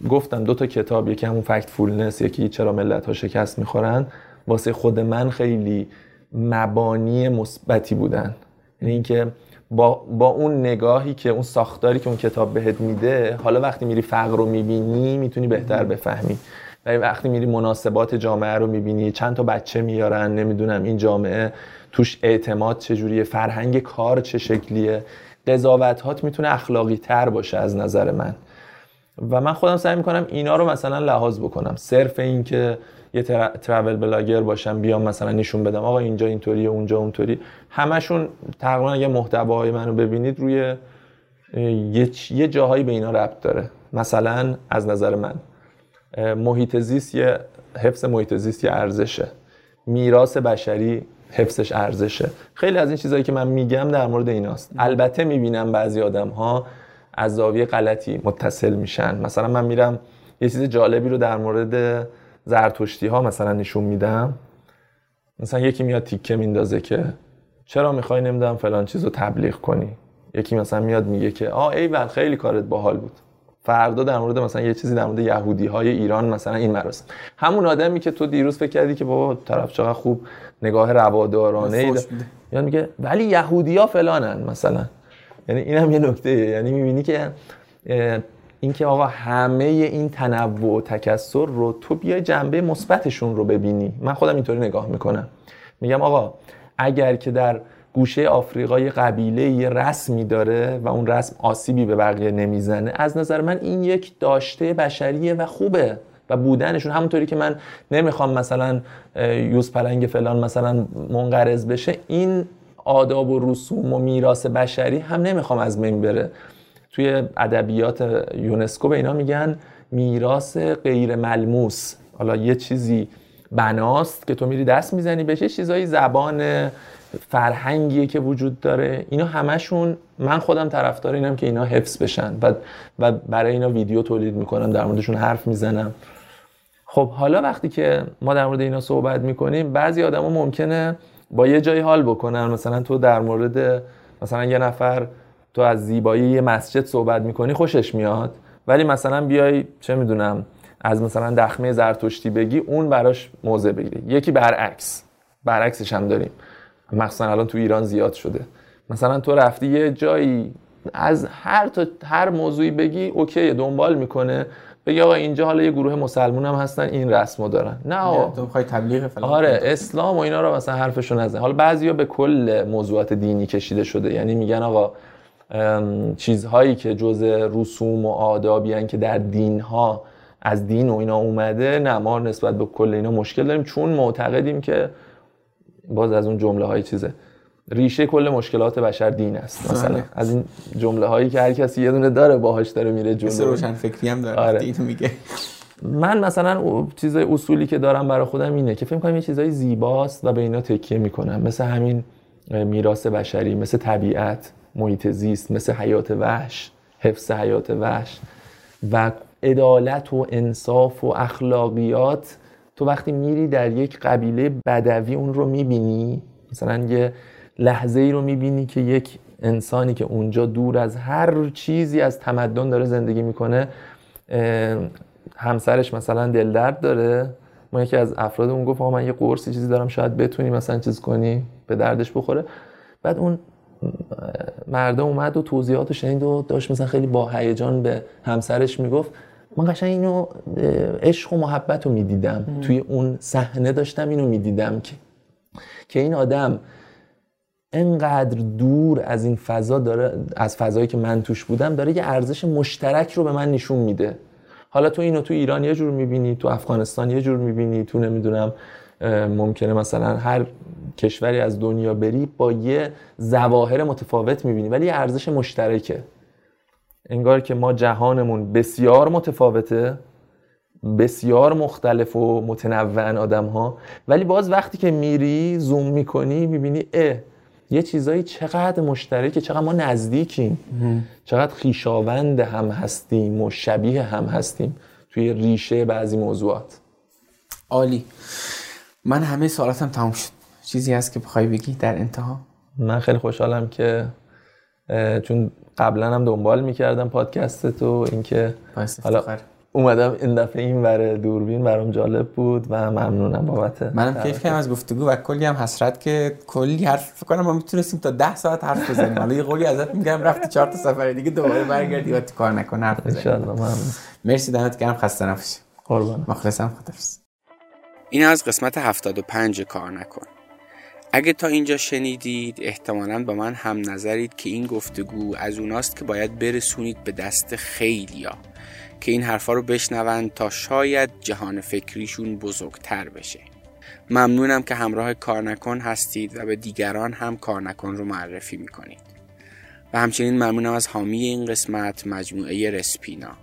گفتم دو تا کتاب یکی همون فکت فولنس یکی چرا ملت ها شکست می‌خورن. واسه خود من خیلی مبانی مثبتی بودن. یعنی اینکه با, با اون نگاهی که اون ساختاری که اون کتاب بهت میده حالا وقتی میری فقر رو می‌بینی می‌تونی بهتر بفهمی. و وقتی میری مناسبات جامعه رو می‌بینی چند تا بچه میارن نمی‌دونم این جامعه توش اعتماد چجوریه فرهنگ کار چه شکلیه قضاوت می‌تونه اخلاقی تر باشه از نظر من. و من خودم سعی می‌کنم اینا رو مثلا لحاظ بکنم. صرف این که یه ترافل بلاگر باشم بیام مثلا نشون بدم. آقا اینجا اینطوریه اونجا اونطوری. همشون تقریبا اگه محتواهای منو ببینید روی یه, یه جاهایی به اینا ربط داره. مثلا از نظر من محیط زیست یه حفظ محیط زیست یه ارزشه. میراث بشری حفظش ارزشه. خیلی از این چیزهایی که من میگم در مورد ایناست. البته می‌بینم بعضی آدم ها از زاویه غلطی متصل میشن. مثلا من میرم یه چیز جالبی رو در مورد زرتشتی ها مثلا نشون میدم. مثلا یکی میاد تیکه میندازه که چرا می‌خوای نمی‌دونم فلان چیز رو تبلیغ کنی. یکی مثلا میاد میگه که آ ایول خیلی کارت باحال بود. فردا در مورد مثلا یه چیزی در مورد یهودی های ایران مثلا این مراسم. همون آدمی که تو دیروز فکر کردی که بابا طرف چقدر خوب نگاه روادارانه ای یا میگه ولی یهودیا فلانن مثلا. یعنی اینم یه نکته یعنی می‌بینی که اینکه آقا همه این تنوع و تکسر رو تو بیای جنبه مثبتشون رو ببینی. من خودم اینطوری نگاه می‌کنم. میگم آقا اگر که در گوشه آفریقا یه قبیله یه رسمی داره و اون رسم آسیبی به بقیه نمی‌زنه از نظر من این یک داشته بشریه و خوبه و بودنشون. همونطوری که من نمی‌خوام مثلا یوز پلنگ فلان مثلا منقرض بشه این آداب و رسوم و میراث بشری هم نمی‌خوام از بین بره. توی ادبیات یونسکو به اینا میگن میراث غیر ملموس حالا یه چیزی بناست که تو میری دست می‌زنی بهش چیزایی زبان فرهنگیه که وجود داره. اینا همشون من خودم طرفدار اینم که اینا حفظ بشن و, و برای اینا ویدیو تولید می‌کنم در موردشون حرف می‌زنم. خب حالا وقتی که ما در مورد اینا صحبت می‌کنیم بعضی آدما ممکنه با یه جایی حال بکنن. مثلا تو در مورد مثلا یه نفر تو از زیبایی یه مسجد صحبت می‌کنی خوشش میاد. ولی مثلا بیای چه می‌دونم از مثلا دخمه زرتشتی بگی اون براش موضع بگیره. یکی برعکس. برعکسش هم داریم. مخصوصا الان تو ایران زیاد شده. مثلا تو رفتی یه جایی از هر تا هر موضوعی بگی اوکی دنبال می‌کنه. بگی آقا اینجا حالا یه گروه مسلمون هم هستن این رسمو دارن. نه آقا. تو می‌خوای تبلیغ فلان آره اسلام و اینا رو مثلا حرفشون نزن. حالا بعضیا به کل موضوعات دینی کشیده شده. یعنی میگن آقا چیزهایی که جز رسوم و آدابی که در دین ها از دین و اینا اومده نه ما نسبت به کل اینا مشکل داریم چون معتقدیم که باز از اون جمله های چیزه. ریشه کل مشکلات بشر دین است مثلا. از این جمله هایی که هر کسی یه دونه داره باهاش داره میره جلو. روشن فکری هم داره. آره. میگه. من مثلا چیزای اصولی که دارم برای خودم اینه که فکر کنم یه چیزای زیباست و به اینا تکیه می‌کنم. مثل همین میراث بشری مثل طبیعت. محیط زیست مثل حیات وحش حفظ حیات وحش و عدالت و انصاف و اخلاقیات تو وقتی میری در یک قبیله بدوی اون رو می‌بینی مثلا یه لحظه ای رو می‌بینی که یک انسانی که اونجا دور از هر چیزی از تمدن داره زندگی می‌کنه همسرش مثلا دلدرد داره. ما یکی از افراد اون گفت من یه قرصی چیزی دارم شاید بتونی مثلا چیز کنی به دردش بخوره. بعد اون مرده اومد و توضیحات رو شنید و داشت مثلا خیلی با هیجان به همسرش می‌گفت. من قشنگ اینو عشق و محبت رو می‌دیدم. توی اون صحنه داشتم اینو می‌دیدم که که این آدم انقدر دور از این فضا داره از فضایی که من توش بودم داره یه ارزش مشترک رو به من نشون میده. حالا تو اینو تو ایران یه جور می‌بینی تو افغانستان یه جور می‌بینی تو نمی‌دونم ممکنه مثلا هر کشوری از دنیا بری با یه زواهر متفاوت می‌بینی ولی یه ارزش مشترکه. انگار که ما جهانمون بسیار متفاوته بسیار مختلف و متنوع آدم ها ولی باز وقتی که میری زوم می‌کنی می‌بینی اه یه چیزایی چقدر مشترکه چقدر ما نزدیکیم. چقدر خیشاوند هم هستیم و شبیه هم هستیم توی ریشه بعضی موضوعات. عالی. من همه سوالاتم تمام شد. چیزی هست که بخوای بگی در انتها؟ من خیلی خوشحالم که چون قبلا هم دنبال می‌کردم پادکست تو اینکه حالا اومدم این دفعه این ور دوربین برام جالب بود و ممنونم بابت منم کیف کردم از گفتگو و کلی هم حسرت که کلی حرف فکر کنم ما می‌تونستیم تا ده ساعت حرف بزنیم. حالا یه قولی ازت میگم رفتی چهار تا سفر دیگه دوباره برگردی و کار نکن حرف بزنیم. ان مرسی دمت گرم خسته نباشی. قربان مخلصم خدافظ این از قسمت 75 کار نکن. اگه تا اینجا شنیدید احتمالا با من هم نظرید که این گفتگو از اوناست که باید برسونید به دست خیلیا که این حرفا رو بشنوند تا شاید جهان فکریشون بزرگتر بشه. ممنونم که همراه کار نکن هستید و به دیگران هم کار نکن رو معرفی می‌کنید. و همچنین ممنونم از حامی این قسمت مجموعه رسپینا.